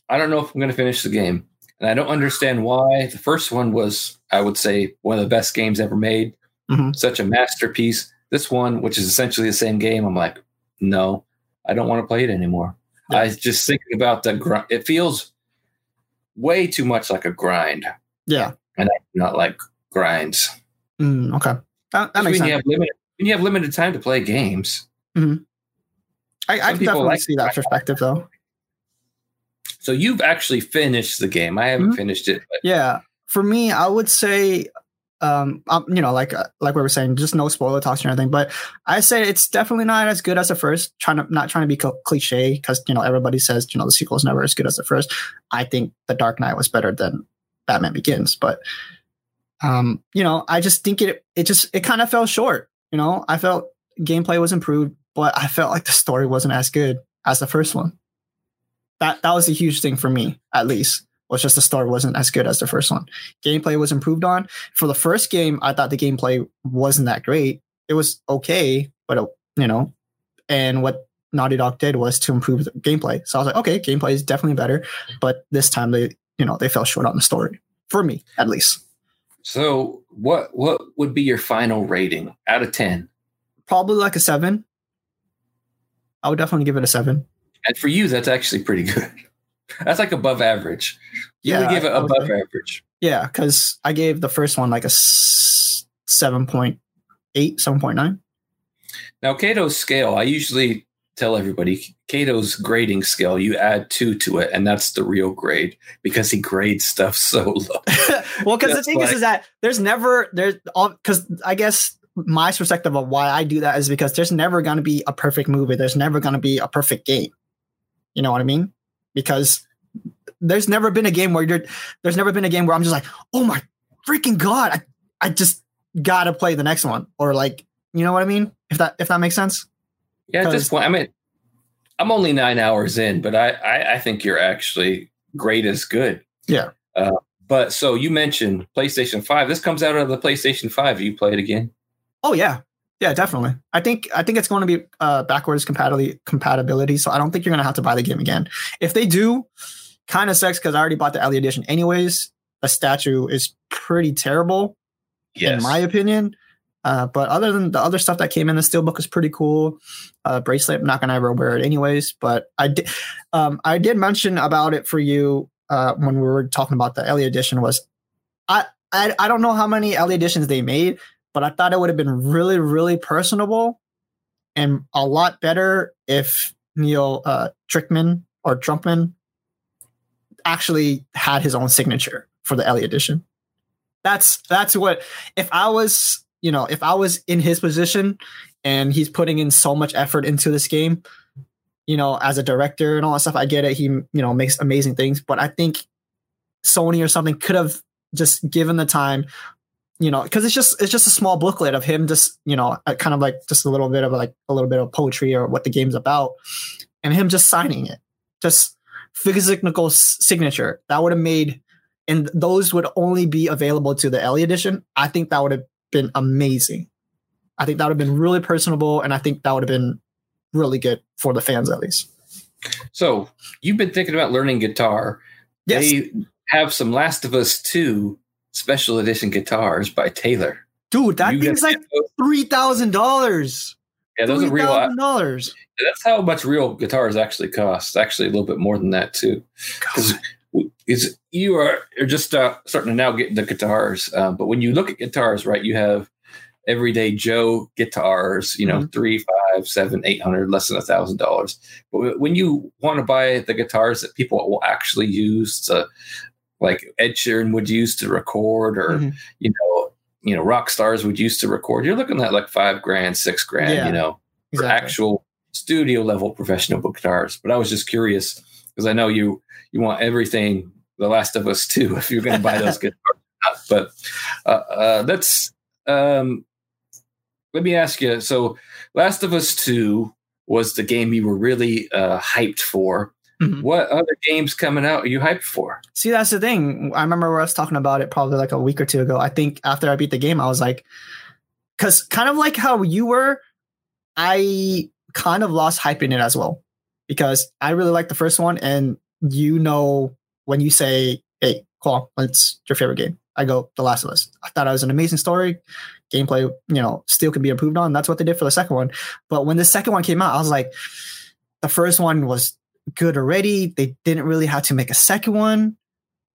I don't know if I'm going to finish the game. And I don't understand why. The first one was I would say one of the best games ever made. Mhm. Such a masterpiece. This one, which is essentially the same game, I'm like, no, I don't want to play it anymore. Yeah. I was just thinking about the grind. It feels way too much like a grind, yeah, and I do not like grinds. Mm, okay, that, that when makes you sense. have limited when you have limited time to play games. I, I can definitely like see that perspective though. So you've actually finished the game. I haven't Mhm. finished it, but Yeah, for me, I would say, um, um you know, like uh, like we were saying, just no spoiler talks or anything. But I say it's definitely not as good as the first. Trying to not trying to be cl- cliche because you know everybody says you know the sequel is never as good as the first. I think the Dark Knight was better than Batman Begins, but um, you know, I just think it it just it kind of fell short. You know, I felt gameplay was improved, but I felt like the story wasn't as good as the first one. That that was a huge thing for me, at least was just the story wasn't as good as the first one. Gameplay was improved on. For the first game, I thought the gameplay wasn't that great. It was okay, but it, you know, and what Naughty Dog did was to improve the gameplay. So I was like, okay, gameplay is definitely better, but this time they, you know, they fell short on the story for me at least. so what what would be your final rating out of 10? Probably like a seven. I would definitely give it a seven. And for you, that's actually pretty good. That's like above average. You would Yeah, give it above say. average. Yeah, because I gave the first one like a 7.8, 7.9. Now, Kato's scale, I usually tell everybody Kato's grading scale, you add two to it, and that's the real grade because he grades stuff so low. well, because the thing is, is that there's never there's all because I guess my perspective of why I do that is because there's never going to be a perfect movie. There's never going to be a perfect game. You know what I mean? Because there's never been a game where you're there's never been a game where I'm just like, oh my freaking god, I, I just gotta play the next one or like you know what I mean? If that if that makes sense. Yeah, at this point, I mean, I'm only nine hours in, but I, I, I think you're actually great as good. Yeah. Uh, but so you mentioned PlayStation 5. This comes out of the PlayStation 5. You play it again? Oh yeah. Yeah, definitely. I think I think it's going to be uh, backwards compatibility compatibility. So I don't think you're going to have to buy the game again. If they do, kind of sucks because I already bought the early edition anyways. The statue is pretty terrible in my opinion. Uh, but other than the other stuff that came in, the steelbook is pretty cool. Uh, bracelet, I'm not gonna ever wear it anyways. But I did, um, I did mention about it for you uh, when we were talking about the Ellie edition. Was I, I I don't know how many Ellie editions they made, but I thought it would have been really really personable and a lot better if Neil uh, Trickman or Trumpman actually had his own signature for the Ellie edition. That's that's what if I was you know if I was in his position and he's putting in so much effort into this game, you know, as a director and all that stuff, I get it. He you know makes amazing things, but I think Sony or something could have just given the time you know because it's just it's just a small booklet of him just you know kind of like just a little bit of like a little bit of poetry or what the game's about and him just signing it. Just physical signature. That would have made and those would only be available to the Ellie edition. I think that would have been amazing. I think that would have been really personable and i think that would have been really good for the fans at least. So you've been thinking about learning guitar. Yes. They have some last of us 2 special edition guitars by Taylor. Dude, that you thing's like three thousand dollars. Yeah, those are real dollars. That's how much real guitars actually cost. Actually, a little bit more than that too. Because it's you are you're just uh, starting to now get the guitars. Uh, but when you look at guitars, right, you have everyday Joe guitars. You know, mm-hmm. three, five, seven, eight hundred, less than a thousand dollars. But when you want to buy the guitars that people will actually use to like Ed Sheeran would use to record, or mm-hmm. you know, you know, rock stars would use to record. You're looking at like five grand, six grand, yeah, you know, for actual studio level professional book guitars. But I was just curious because I know you you want everything The Last of Us too if you're going to buy those guitars. But uh, uh, that's um, let me ask you. So, Last of Us Two was the game you were really uh, hyped for. Mm-hmm. What other games coming out are you hyped for? See, that's the thing. I remember us talking about it probably like a week or two ago. I think after I beat the game, I was like, because kind of like how you were, I kind of lost hype in it as well because I really like the first one, and you know when you say, "Hey, cool, what's your favorite game?" I go, "The Last of Us." I thought it was an amazing story. Gameplay, you know, still can be improved on. That's what they did for the second one. But when the second one came out, I was like, the first one was good already. They didn't really have to make a second one,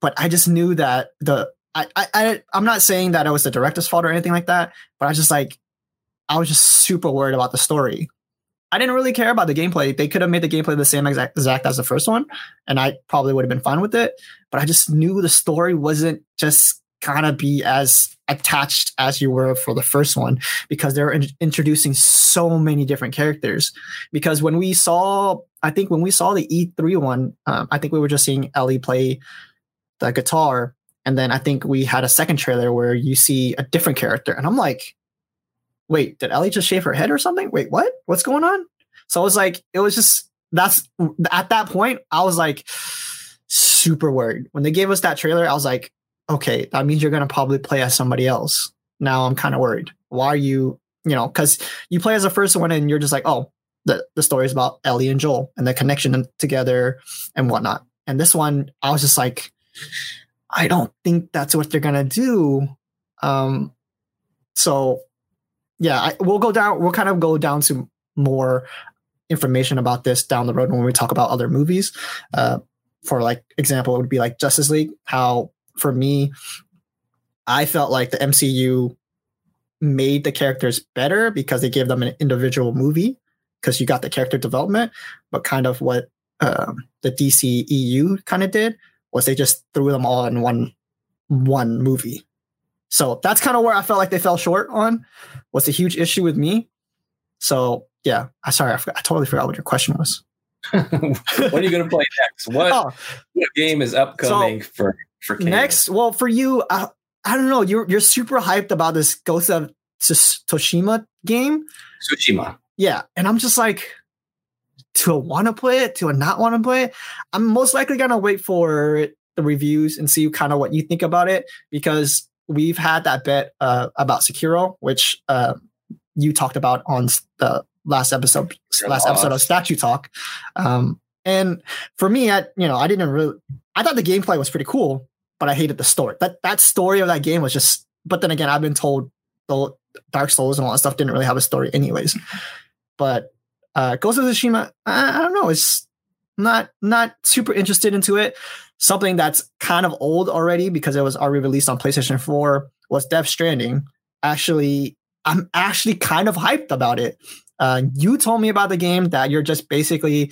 but I just knew that the I I, I am not saying that it was the director's fault or anything like that, but I was just like I was just super worried about the story. I didn't really care about the gameplay. They could have made the gameplay the same exact, exact as the first one, and I probably would have been fine with it. But I just knew the story wasn't just of be as attached as you were for the first one because they're in- introducing so many different characters. Because when we saw, I think when we saw the E3 one, um, I think we were just seeing Ellie play the guitar. And then I think we had a second trailer where you see a different character. And I'm like, wait, did Ellie just shave her head or something? Wait, what? What's going on? So I was like, it was just, that's at that point, I was like super worried. When they gave us that trailer, I was like, okay, that means you're going to probably play as somebody else. Now I'm kind of worried. Why are you, you know, because you play as a first one and you're just like, oh, the, the story is about Ellie and Joel and the connection together and whatnot. And this one, I was just like, I don't think that's what they're to do. Um, so yeah, I, we'll go down, we'll kind of go down to more information about this down the road when we talk about other movies. Uh, for like example, it would be like Justice League, how for me, I felt like the MCU made the characters better because they gave them an individual movie because you got the character development, but kind of what um, the DC EU kind of did was they just threw them all in one one movie. So that's kind of where I felt like they fell short on. Was a huge issue with me. So yeah, I sorry, I, forgot, I totally forgot what your question was. what are you going to play next? What, oh, what game is upcoming so, for for next. Well, for you, uh, I don't know. You're you're super hyped about this Ghost of Tsushima game. Tsushima. Yeah, and I'm just like, to want to play it, to not want to play it. I'm most likely gonna wait for the reviews and see kind of what you think about it because we've had that bet uh, about Sekiro, which uh, you talked about on the last episode, last episode of Statue Talk. Um, and for me, I you know I didn't really I thought the gameplay was pretty cool, but I hated the story. That that story of that game was just. But then again, I've been told the Dark Souls and all that stuff didn't really have a story, anyways. But uh, Ghost of Tsushima, I, I don't know. It's not not super interested into it. Something that's kind of old already because it was already released on PlayStation 4 was Death Stranding. Actually, I'm actually kind of hyped about it. Uh, you told me about the game that you're just basically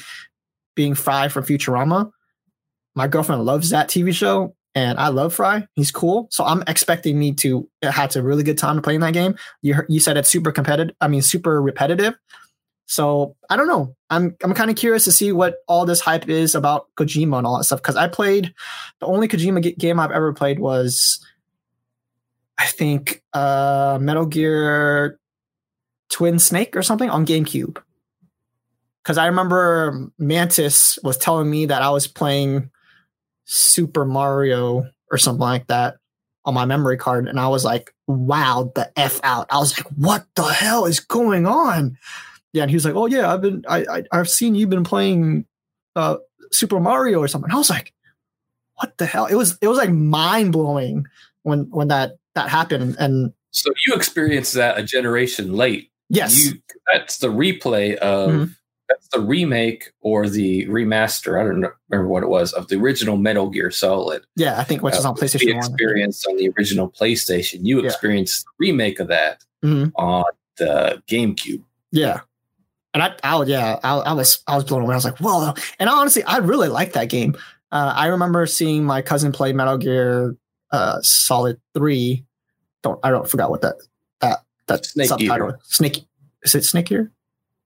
being Fry from Futurama. My girlfriend loves that TV show, and I love Fry. He's cool, so I'm expecting me to have a really good time playing that game. You you said it's super competitive. I mean, super repetitive. So I don't know. I'm I'm kind of curious to see what all this hype is about Kojima and all that stuff because I played the only Kojima g- game I've ever played was I think uh Metal Gear Twin Snake or something on GameCube. Cuz I remember Mantis was telling me that I was playing Super Mario or something like that on my memory card and I was like, "Wow, the f out." I was like, "What the hell is going on?" Yeah, and he was like, "Oh yeah, I've been, I, I I've seen you've been playing uh, Super Mario or something." And I was like, "What the hell?" It was it was like mind blowing when when that that happened. And So you experienced that a generation late. yes, You, that's the replay of Mhm. that's the remake or the remaster. I don't remember what it was of the original Metal Gear Solid. yeah, I think which is Uh, on we PlayStation One. experienced on the original PlayStation. You Yeah. experienced the remake of that Mhm. on the GameCube. Yeah. And I, I was, yeah, I, I was, I was blown away. I was like, whoa. And honestly, I really liked that game. Uh, I remember seeing my cousin play Metal Gear uh, Solid Three. Don't, I don't forgot what that that that Snake subtitle. Eater. Snake. Is it Snake Eater?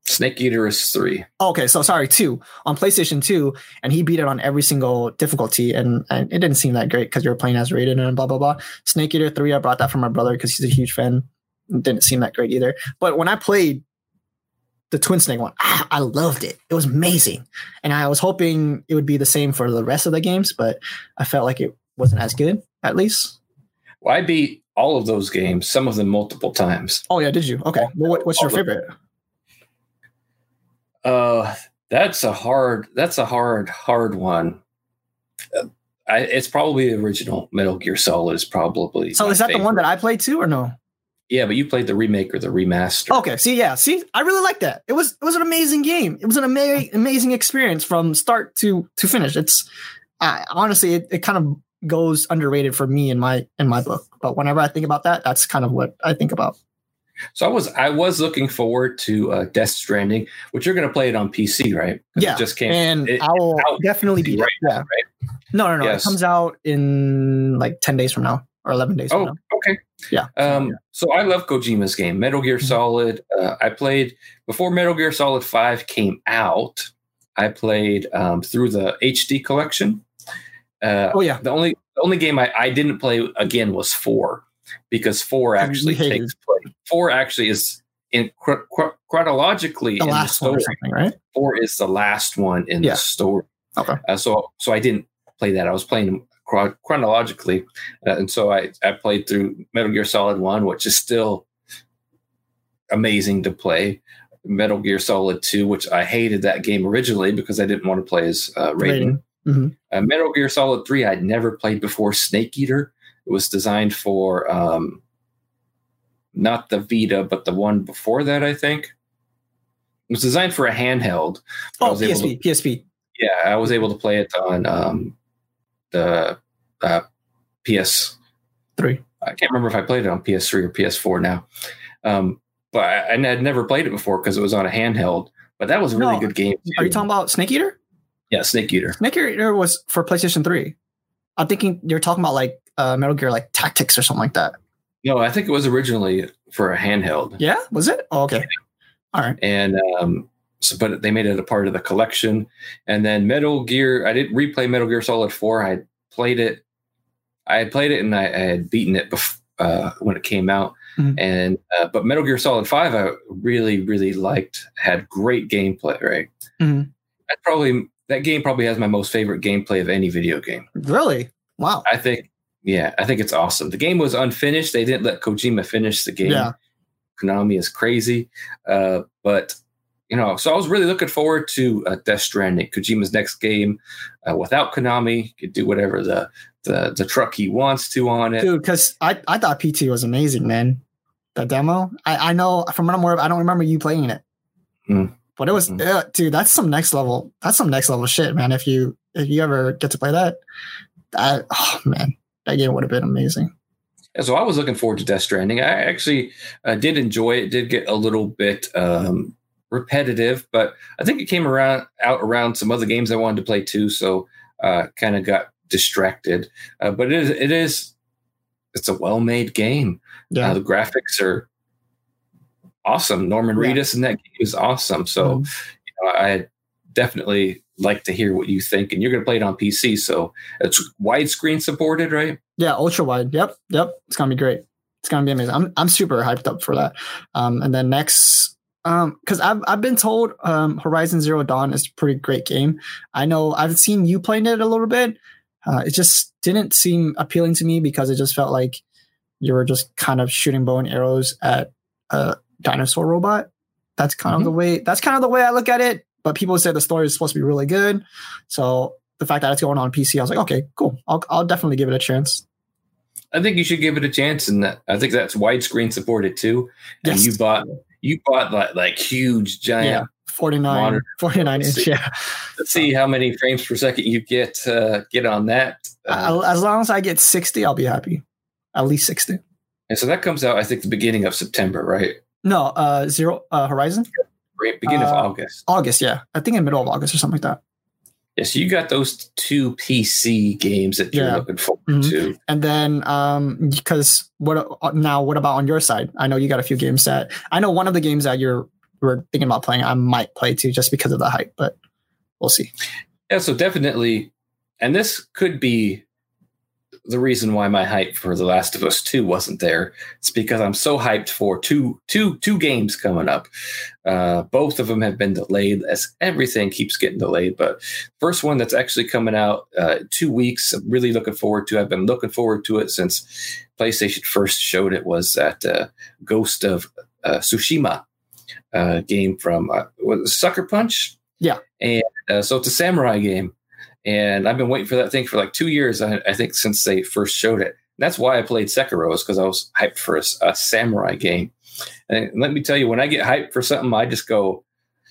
Snake Eater is three. Oh, okay, so sorry, two on PlayStation Two, and he beat it on every single difficulty, and, and it didn't seem that great because you were playing as Raiden and blah blah blah. Snake Eater Three, I brought that from my brother because he's a huge fan. It didn't seem that great either. But when I played the Twin Snake one, ah, I loved it. It was amazing, and I was hoping it would be the same for the rest of the games, but I felt like it wasn't as good, at least. Well, I beat all of those games, some of them multiple times. Oh yeah, did you? Okay, well, what, what's your favorite? Uh, that's a hard. That's a hard, hard one. Uh, I, it's probably the original Metal Gear Solid. Is probably. So is that the one that I played too, or no? Yeah, but you played the remake or the remaster. Okay, see, yeah, see, I really like that. It was it was an amazing game. It was an ama- amazing experience from start to to finish. It's uh, honestly, it, it kind of goes underrated for me in my in my book. But whenever I think about that, that's kind of what I think about. So I was I was looking forward to uh, Death Stranding, which you're going to play it on PC, right? Yeah, it just came. and it- I will definitely be right there. Yeah. No, no, no. Yes. It comes out in like ten days from now or eleven days from Oh, now. okay. Yeah. Um, so I love Kojima's game, Metal Gear Mhm. Solid. Uh, I played before Metal Gear Solid Five came out. I played um, through the HD collection. Uh, Oh yeah, the only the only game I, I didn't play again was four because four actually takes place. Four actually is in chro- chro- chronologically the in last the story. right? Four is the last one in Yeah. the story. Okay. Uh, so so I didn't play that. I was playing chronologically, uh, and so I I played through Metal Gear Solid One, which is still amazing to play. Metal Gear Solid Two, which I hated that game originally because I didn't want to play as uh, Raiden. Mhm. Uh, Metal Gear Solid Three, I'd never played before. Snake Eater. It was designed for um, not the Vita, but the one before that. I think it was designed for a handheld. Oh, PSP, PSP. yeah, I was able to play it on um, the uh, PS. Three. I can't remember if I played it on PS3 or PS4 now, um, but I, I had never played it before because it was on a handheld. But that was a really No. good game. Are you talking about Snake Eater? Yeah, Snake Eater. Snake Eater was for PlayStation 3. I'm thinking you're talking about like uh, Metal Gear like Tactics or something like that. No, I think it was originally for a handheld, Yeah, was it? Oh, okay. All right. and um, so but they made it a part of the collection. And then Metal Gear, I didn't replay Metal Gear Solid Four. I played it. I had played it and I, I had beaten it bef- uh, when it came out. Mhm. And uh, but Metal Gear Solid Five, I really really liked. Had great gameplay. Right. Mhm. I probably that game probably has my most favorite gameplay of any video game. Really? Wow. I think. Yeah, I think it's awesome. The game was unfinished. They didn't let Kojima finish the game. Yeah. Konami is crazy. Uh, but you know, so I was really looking forward to uh, Death Stranding, Kojima's next game. Uh, without Konami, he could do whatever the, the the truck he wants to on it. Dude, because I, I thought PT was amazing, man. the demo. I, I know from what I'm aware of, I don't remember you playing it. Mm. But it was Mm. uh, dude, that's some next level. That's some next level shit, man. If you if you ever get to play that, that oh man, that game would have been amazing. Yeah, so I was looking forward to Death Stranding. I actually uh, did enjoy it. Did get a little bit um, repetitive, but I think it came around out around some other games I wanted to play too. So uh, kind of got distracted. Uh, but it is it is it's a well made game. Yeah. Uh, the graphics are awesome. Norman Yeah. Reedus in that game is awesome. So Mhm. you know, I definitely like to hear what you think. And you're going to play it on PC, so it's widescreen supported, right? Yeah, ultra wide. Yep, yep. It's gonna be great. It's gonna be amazing. I'm I'm super hyped up for that. Um, and then next, um, because I've I've been told um Horizon Zero Dawn is a pretty great game. I know I've seen you playing it a little bit. Uh, it just didn't seem appealing to me because it just felt like you were just kind of shooting bow and arrows at a dinosaur robot. That's kind of the way. That's kind of the way I look at it. But people say the story is supposed to be really good, so the fact that it's going on PC, I was like, okay, cool. I'll I'll definitely give it a chance. I think you should give it a chance, and I think that's widescreen supported too. And Yes. you bought you bought like like huge giant. Yeah. 49, 49 inch. see. Yeah. Let's see how many frames per second you get uh, get on that. Uh, as long as I get 60, I'll be happy. At least 60. and so that comes out, I think, the beginning of September, right? No, uh, zero uh, Horizon beginning of Uh, August. August. Yeah, I think in middle of August or something like that. Yeah, so you got those two PC games that you're Yeah. looking forward Mhm. to. And then, um, because what uh, now? What about on your side? I know you got a few games that I know. One of the games that you're we're thinking about playing, I might play too, just because of the hype. But we'll see. Yeah, so definitely, and this could be the reason why my hype for The Last of Us Two wasn't there. It's because I'm so hyped for two two two games coming up. Uh, both of them have been delayed, as everything keeps getting delayed. But first one that's actually coming out uh, two weeks. I'm really looking forward to. I've been looking forward to it since PlayStation first showed it. Was that uh, Ghost of uh, Tsushima uh, game from uh, was Sucker Punch? Yeah. and uh, so it's a samurai game and I've been waiting for that thing for like two years. I, I think since they first showed it. And that's why I played Sekiro is because I was hyped for a, a samurai game. And let me tell you, when I get hyped for something, I just go.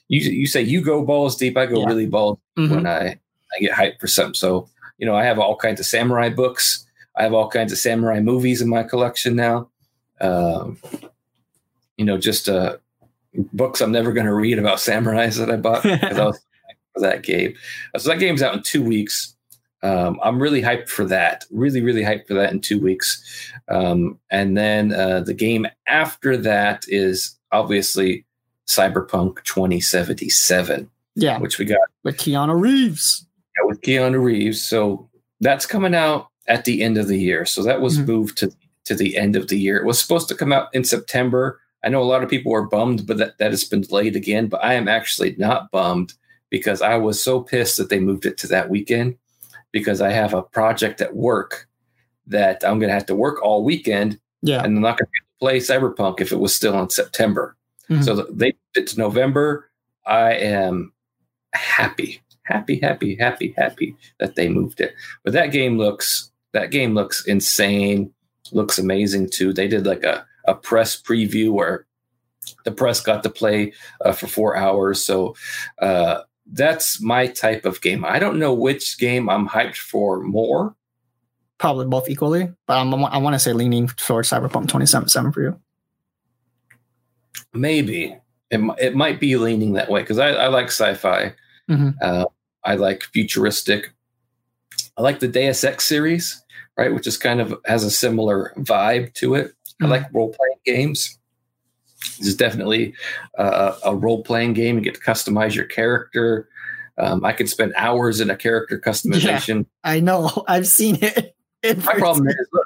You you say you go balls deep. I go Yeah. really balls Mhm. when I I get hyped for something. So you know, I have all kinds of samurai books. I have all kinds of samurai movies in my collection now. Um, you know, just uh, books I'm never going to read about samurais that I bought because I was for that game. Uh, So that game's out in two weeks. Um, I'm really hyped for that. Really, really hyped for that in two weeks. Um, and then uh, the game after that is obviously Cyberpunk 2077, Yeah, which we got with Keanu Reeves. with Keanu Reeves. So that's coming out at the end of the year. So that was Mhm. moved to to the end of the year. It was supposed to come out in September. I know a lot of people are bummed, but that, that has been delayed again. But I am actually not bummed because I was so pissed that they moved it to that weekend because I have a project at work that I'm going to have to work all weekend Yeah, and I'm not going to be able to play Cyberpunk if it was still in September. Mhm. So they moved it to November. I am happy, happy, happy, happy, happy that they moved it. But that game looks that game looks insane. Looks amazing too. They did like a a press preview where the press got to play uh, for four hours. So uh, that's my type of game. I don't know which game I'm hyped for more. probably both equally. But I'm, I want to say leaning towards Cyberpunk 2077 for you. Maybe it, it might be leaning that way because I, I like sci-fi. Mhm. Uh, I like futuristic. I like the Deus Ex series, right, which is kind of has a similar vibe to it. I Mhm. like role playing games. This is definitely uh, a role playing game. You get to customize your character. Um, I could spend hours in a character customization. I know. I've seen it. My problem is, look,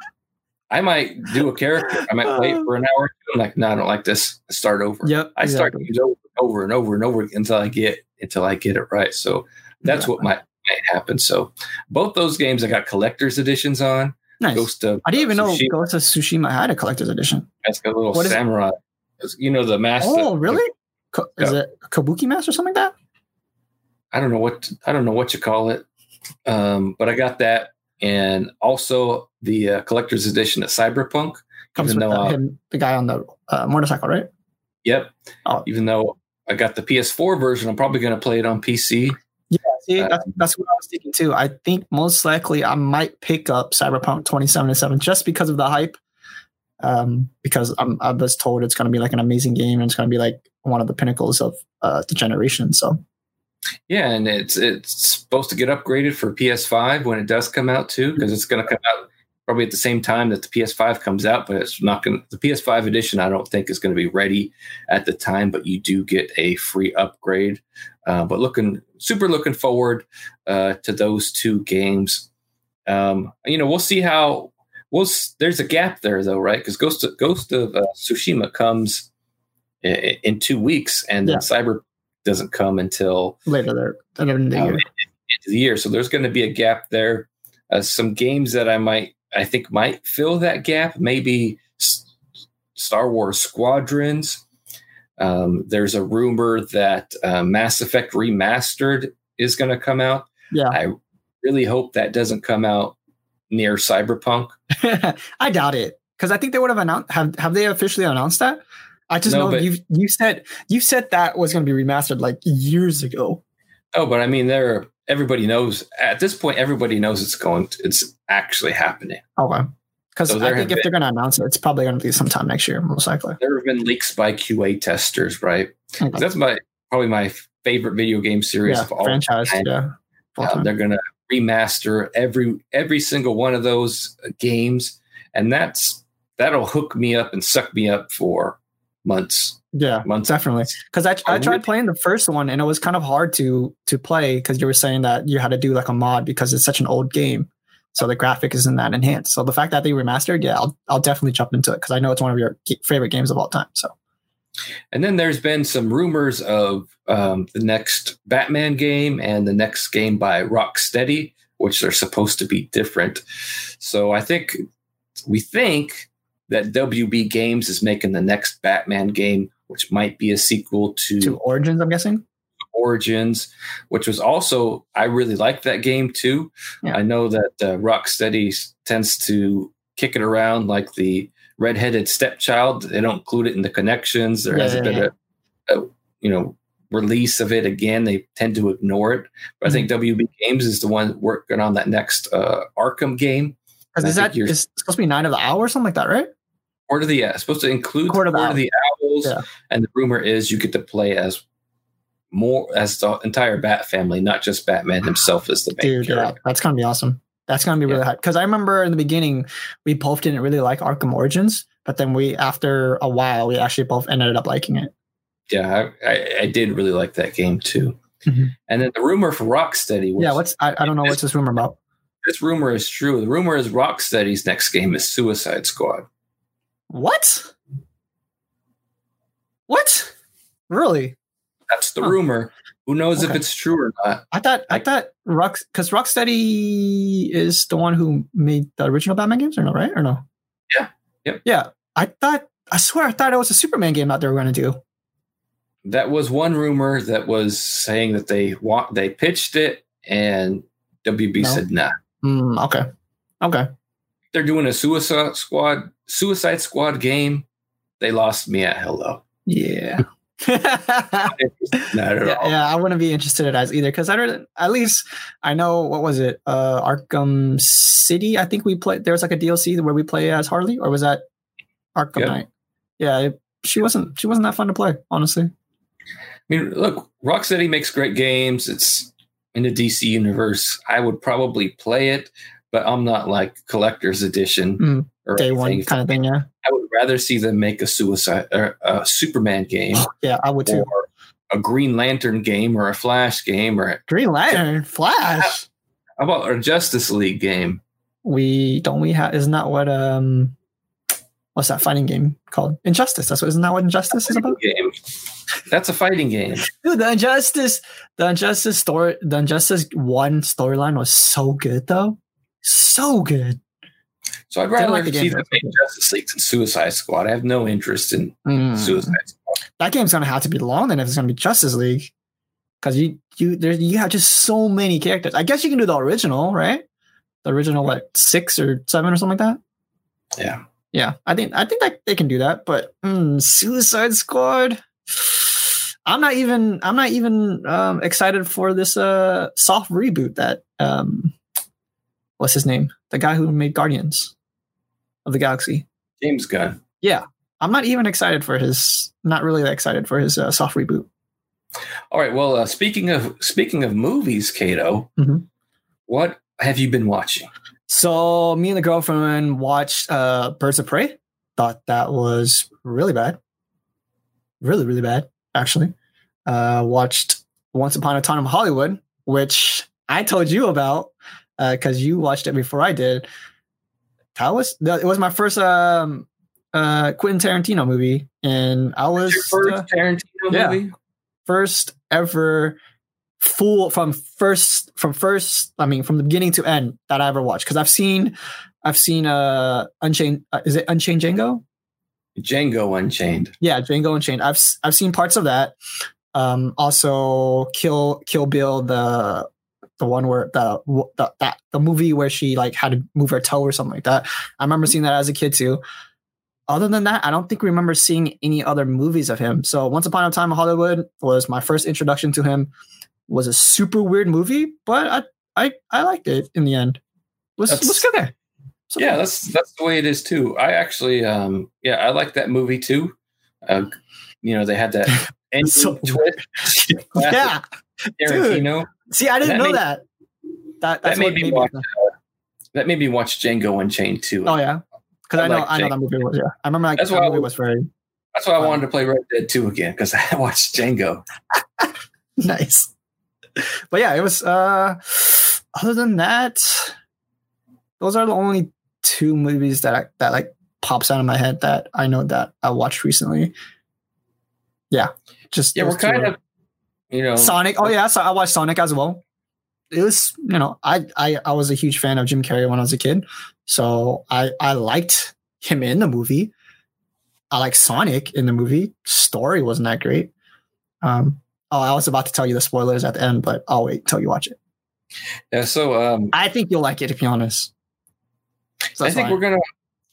I might do a character. I might play it for an hour. I'm like, no, I don't like this. Start over. Yep. I start exactly. over and over and over and over until I get until I get it right. So that's what might, might happen. So both those games I got collector's editions on. Nice. Ghost of I didn't even know Tsushima Ghost of Tsushima had a collector's edition. got a little What is samurai. It's- You know the mask. Oh, that- really? Ka- Is Yeah. it Kabuki mask or something like that? I don't know what I don't know what you call it, um, but I got that and also the uh, collector's edition of Cyberpunk. Comes with though the, him, the guy on the uh, motorcycle, right? Yep. Oh. Even though I got the PS4 version, I'm probably going to play it on PC. See, Uh, that's, that's what I was thinking too. I think most likely I might pick up Cyberpunk 2077 just because of the hype. Um, because I'm, I was told it's going to be like an amazing game and it's going to be like one of the pinnacles of uh, the generation. So Yeah, and it's it's supposed to get upgraded for PS5 when it does come out too, because it's going to come out probably at the same time that the PS5 comes out, but it's not going. to The PS5 edition, I don't think, is going to be ready at the time, but you do get a free upgrade. Uh, but looking super looking forward uh, to those two games. Um, you know, we'll see how. We'll, there's a gap there though, right? Because Ghost of, Ghost of uh, Tsushima comes in, in two weeks, and then Cyber doesn't come until later there, the um, year. end of the year. So there's going to be a gap there. Uh, some games that I might, I think, might fill that gap. Maybe S- Star Wars Squadrons. Um, there's a rumor that uh, Mass Effect Remastered is going to come out. Yeah, I really hope that doesn't come out near Cyberpunk. I doubt it because I think they would have announced. Have have they officially announced that? I just No, know you you said you said that was going to be remastered like years ago. Oh, but I mean, there. Everybody knows at this point. Everybody knows it's going. To, it's actually happening. Okay, because So I think if they're going to announce it, it's probably going to be sometime next year, most likely. There have been leaks by QA testers, right? Okay. That's my probably my favorite video game series Yeah, of all franchise. time. Yeah, Uh, they're gonna remaster every every single one of those uh, games, and that's that'll hook me up and suck me up for months. yeah, Months. definitely. Because I, I I tried playing the first one and it was kind of hard to to play because you were saying that you had to do like a mod because it's such an old game, so the graphic isn't that enhanced. So the fact that they remastered, yeah, I'll I'll definitely jump into it because I know it's one of your favorite games of all time. So And then there's been some rumors of um, the next Batman game and the next game by Rocksteady, which are supposed to be different. So I think we think that WB Games is making the next Batman game, which might be a sequel to, to Origins, I'm guessing. Origins, which was also I really like that game too. Yeah. I know that uh, Rocksteady tends to kick it around like the redheaded stepchild. They don't include it in the connections. There Yeah, hasn't yeah, been a, a you know release of it again. They tend to ignore it. But I think Mm-hmm. WB Games is the one working on that next uh, Arkham game. Is that supposed to be Nine of the Hour or something like that, right? Court of the yeah, supposed to include Court of the the Owls, Yeah. and the rumor is you get to play as more as the entire Bat family, not just Batman himself as the main Dude, yeah, character. that's gonna be awesome. That's gonna be really hot. Because I remember in the beginning, we both didn't really like Arkham Origins, but then we, after a while, we actually both ended up liking it. Yeah, I, I, I did really like that game too. Mhm. And then the rumor for Rocksteady, which yeah, what's I, I don't know what's this rumor about. this rumor is true. The rumor is Rocksteady's next game is Suicide Squad. What? What? Really? That's the Huh. rumor. Who knows if it's true or not? I thought I- thought Rock because Rocksteady is the one who made the original Batman games, or no? Right or no? Yeah. Yep. Yeah. I thought I swear I thought it was a Superman game that they were going to do. That was one rumor that was saying that they want they pitched it and WB No. said nah. Mm, okay. Okay. They're doing a Suicide Squad Suicide Squad game. They lost me at hello. Yeah. Yeah, Not at all. yeah, I wouldn't be interested in that either because I don't. At least I know what was it? Uh, Arkham City. I think we played. There was like a DLC where we play as Harley, or was that Arkham Yep. Knight? Yeah, it- she wasn't. She wasn't that fun to play, honestly. I mean, look, Rocksteady makes great games. It's in the DC universe. I would probably play it, but I'm not like collector's edition Mm, or Day one kind of thing. Yeah, I would rather see them make a suicide or a Superman game yeah, I would too. or a Green Lantern game or a Flash game or Green Lantern, Flash. how about a Justice League game? We don't we have? Isn't that what um? What's that fighting game called? Injustice. That's what. Isn't that what Injustice is about? Game. That's a fighting game. Dude, the Injustice, the Injustice story, the Injustice one storyline was so good though, so good. So I'd rather like the see them make Justice League than Suicide Squad. I have no interest in Mm. Suicide Squad. That game's gonna have to be long then if it's gonna be Justice League, because you you there you have just so many characters. I guess you can do the original, right? The original what six or seven or something like that. Yeah. Yeah, I think I think that they can do that, but mm, Suicide Squad. I'm not even I'm not even um, excited for this uh, soft reboot that um, what's his name? The guy who made Guardians of the Galaxy. James Gunn. Yeah, I'm not even excited for his. Not really excited for his uh, soft reboot. All right. Well, uh, speaking of speaking of movies, Kato, Mhm. what have you been watching? So me and the girlfriend watched uh, Birds of Prey. Thought that was really bad, really really bad actually. Uh, watched Once Upon a Time in Hollywood, which I told you about because you watched it before I did. That was it was my first um, uh, Quentin Tarantino movie, and I was Your first uh, Tarantino yeah. movie? first ever full from first from first i mean from the beginning to end that i ever watched because i've seen i've seen uh unchained uh, is it unchained django Django Unchained. yeah django unchained i've s- i've seen parts of that um also kill kill bill the the one where the, the that the movie where she like had to move her toe or something like that i remember seeing that as a kid too other than that, I don't think we remember seeing any other movies of him. So Once Upon a Time in Hollywood was my first introduction to him. Was a super weird movie, but I I, I liked it in the end. Was That's- was good there. So Yeah, that's that's the way it is too. I actually, um, yeah, I like that movie too. Uh, you know, they had that ending So- twist. yeah. Tarantino. See, I didn't That know made- that. That that's That made what me watch. Uh, that made me watch Django Unchained too. Oh yeah, because I I know like I know that movie was. Yeah, I remember like, That's that why I movie was- was very That's why I wanted to play Red Dead 2 again because I watched Django. nice. But yeah, it was. uh Other than that, those are the only two movies that I, that like pops out of my head that I know that I watched recently. Yeah, just Yeah, we're kind are- of, you know, Sonic. Oh yeah, so I watched Sonic as well. It was, you know, I I I was a huge fan of Jim Carrey when I was a kid, so I I liked him in the movie. I like Sonic in the movie. Story wasn't that great. Um, oh, I was about to tell you the spoilers at the end, but I'll wait till you watch it. yeah. So um, I think you'll like it, to be honest. So I think fine. we're gonna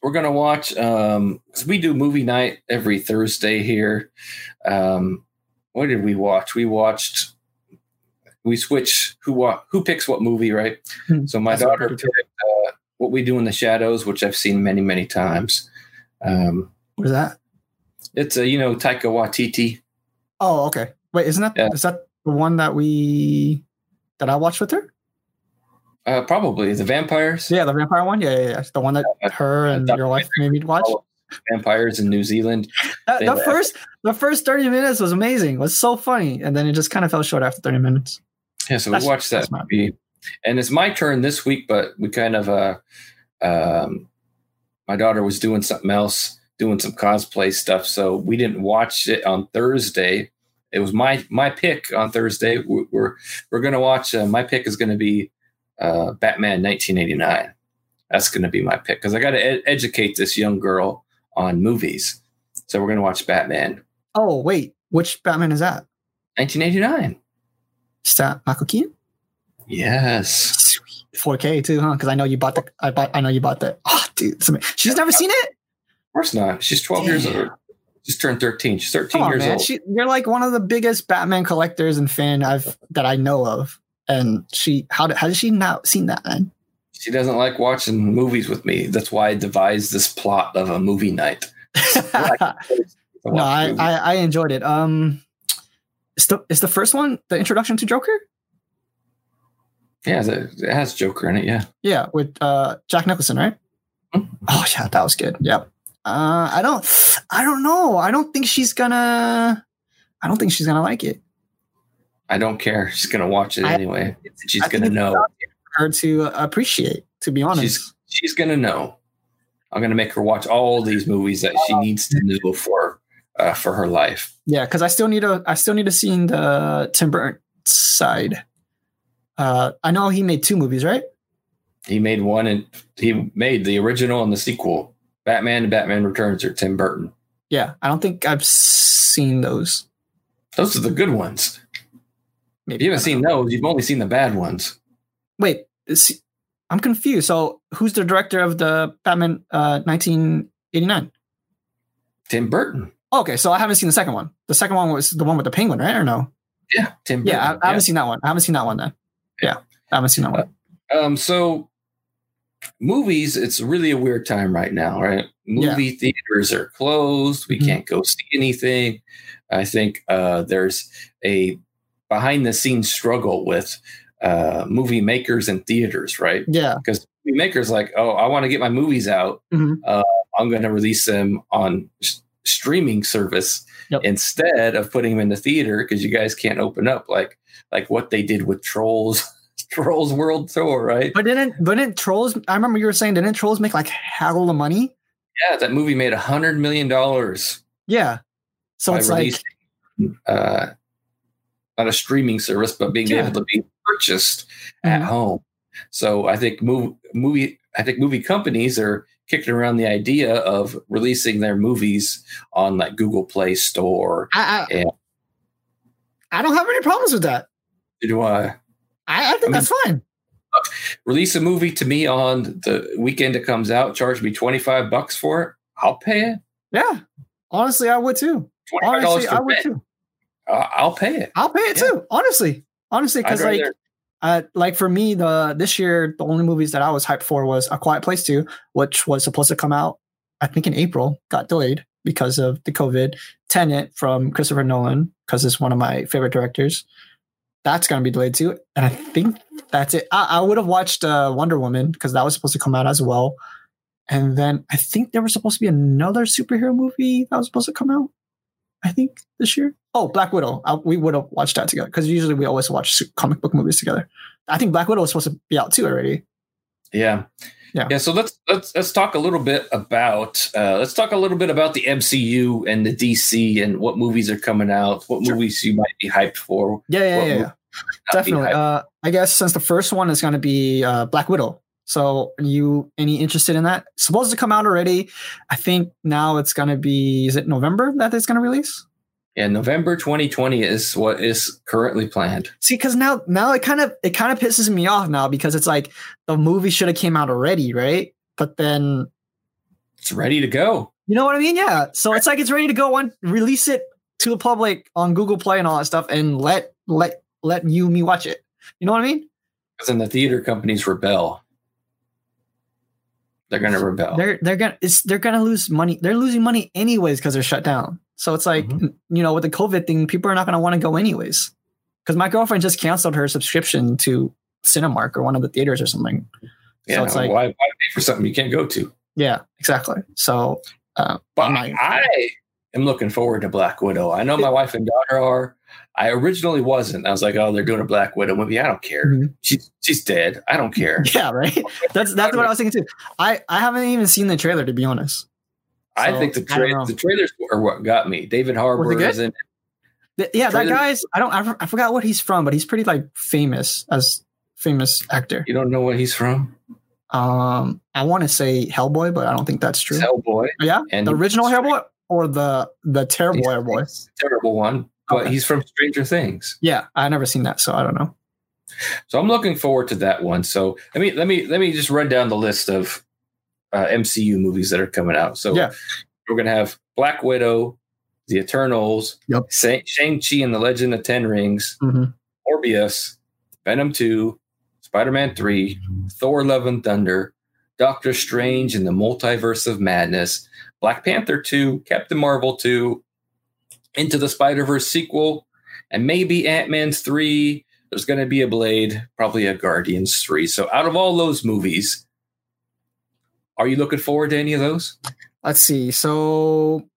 we're gonna watch um because we do movie night every Thursday here. Um, what did we watch? We watched. We switch who wa- who picks what movie, right? Hmm, So my that's daughter picked uh, what we do in the shadows, which I've seen many many times. Um, What is that? it's a you know Taika Waititi. Oh, okay. Wait, isn't that is Yeah. that the one that we that I watched with her? Uh, probably the vampires. Yeah, the vampire one. Yeah, yeah, yeah. The one that her and your wife made me watch. Vampires in New Zealand. That- the laugh. first the first 30 minutes was amazing. It was so funny. And then it just kind of fell short after 30 minutes. Yeah, so That's- we watched that movie, and it's my turn this week. But we kind of, uh, um, my daughter was doing something else, doing some cosplay stuff, so we didn't watch it on Thursday. It was my my pick on Thursday. We're we're, we're gonna watch. Uh, my pick is gonna be uh, Batman 1989. That's gonna be my pick because I got to ed- educate this young girl on movies. So we're gonna watch Batman Oh, wait. Which Batman is that? 1989. Is that Michael Keaton? Yes. Sweet. 4K too, huh? Because I know you bought the I bought I know you bought the oh dude. She's never seen it? Of course not. She's 12 years old. Just turned 13. She's 13 on, years man. old. She, you're like one of the biggest Batman collectors and fan I've that I know of. And she how did, how has she not seen that, man? She doesn't like watching movies with me. That's why I devised this plot of a movie night. no, I, I I enjoyed it. Um, is the is the first one the introduction to Joker? yeah, it has Joker in it. Yeah. Yeah, with uh Jack Nicholson, right? Mhm. Oh yeah, that was good. Yep. Uh, I don't, I don't know. I don't think she's gonna. I don't think she's gonna like it. I don't care. She's going to watch it I- anyway. She's I going to know. Her to appreciate. To be honest, She's she's going to know. I'm going to make her watch all these movies that she needs to know for uh, for her life. yeah, because I still need to. I still need to see the Tim Burton side. Uh, I know he made two movies, right? He made one and he made the original and the sequel. Batman and Batman Returns are Tim Burton. Yeah, I don't think I've seen those. Those are the good ones. If you haven't seen those, you've only seen the bad ones. Wait, is I'm confused. So who's the director of the Batman uh 1989? Tim Burton. Okay, so I haven't seen the second one. The second one was the one with the penguin, right? Or no? Yeah, Tim. Burton. Yeah, I, I haven't seen that one. I haven't seen that one then. Yeah, I haven't seen that one. Um, so movies, it's really a weird time right now, right? Movie theaters are closed. We Mhm. can't go see anything. I think uh, there's a behind the scenes struggle with uh, movie makers and theaters, right? Yeah, Because movie makers like, oh, I want to get my movies out. Mhm. Uh, I'm going to release them on s- streaming service Yep. instead of putting them in the theater because you guys can't open up like like what they did with Trolls Trolls World Tour, right? but didn't but didn't Trolls? I remember you were saying didn't Trolls make like hell of money? Yeah, that movie made a hundred million dollars Yeah, so it's like uh, not a streaming service, but being Yeah. able to be purchased at Mhm. home. So I think movie, movie, I think movie companies are kicking around the idea of releasing their movies on like Google Play Store. I I, Yeah. I don't have any problems with that. Do I I, I think I mean- that's fine. release a movie to me on the weekend it comes out? Charge me twenty five bucks for it. I'll pay it. Yeah, honestly, I would too. Twenty five dollars Honestly, I would rent. too. Uh, I'll pay it. I'll pay it Yeah. too. Honestly, honestly, because like rather- uh, like for me, the this year the only movies that I was hyped for was A Quiet Place Two, which was supposed to come out I think in April, got delayed because of the COVID. Tenet from Christopher Nolan because it's one of my favorite directors. That's gonna be delayed too, and I think that's it. I, I would have watched uh, Wonder Woman because that was supposed to come out as well, and then I think there was supposed to be another superhero movie that was supposed to come out. I think this year. Oh, Black Widow. I, we would have watched that together because usually we always watch comic book movies together. I think Black Widow was supposed to be out too already. Yeah. Yeah. Yeah. So let's let's let's talk a little bit about uh, let's talk a little bit about the MCU and the DC and what movies are coming out, what Sure. movies you might be hyped for. Yeah, yeah, yeah, yeah. definitely. Uh, I guess since the first one is going to be uh, Black Widow. So, you any interested in that? Supposed to come out already. I think now it's going to be. Is it November that it's going to release? Yeah, November 2020 is what is currently planned. See, because now now it kind of it kind of pisses me off now because it's like the movie should have came out already, right? But then It's ready to go. You know what I mean? Yeah. So it's like it's ready to go on. Release it to the public on Google Play and all that stuff, and let let let you me watch it. You know what I mean? Because then the theater companies rebel. They're going to rebel. They're they're gonna it's they're gonna lose money. They're losing money anyways because they're shut down. So it's like Mhm. you know with the COVID thing, people are not gonna want to go anyways. Because my girlfriend just canceled her subscription to Cinemark or one of the theaters or something. yeah, so it's like- why, why pay for something you can't go to? Yeah, exactly. So uh, But not- I am looking forward to Black Widow. I know my wife and daughter are. I originally wasn't. I was like, oh, they're doing a Black Widow movie. I don't care. Mhm. She's she's dead. I don't care. yeah, right. That's that's what I was thinking too. I I haven't even seen the trailer to be honest. I So, think the tra- know. the trailers are what got me. David Harbour is in. Yeah, that guy's. I don't. I, I forgot what he's from, but he's pretty like famous as famous actor. You don't know what he's from? Um, I want to say Hellboy, but I don't think that's true. It's Hellboy. yeah, and the original Hellboy or the the terrible Hellboy. terrible one, but Okay. he's from Stranger Things. Yeah, I never seen that, so I don't know. So I'm looking forward to that one. So let me let me let me just run down the list of uh, MCU movies that are coming out. So Yeah. we're gonna have Black Widow, The Eternals, Yep. Shang Chi and the Legend of Ten Rings, hmm Morbius, Venom Two, Spider Man Three, Thor: Love and Thunder, Doctor Strange and the Multiverse of Madness, Black Panther Two, Captain Marvel Two, Into the Spider Verse sequel, and maybe Ant Man's Three. There's going to be a Blade, probably a Guardians Three. So out of all those movies, are you looking forward to any of those? Let's see. So,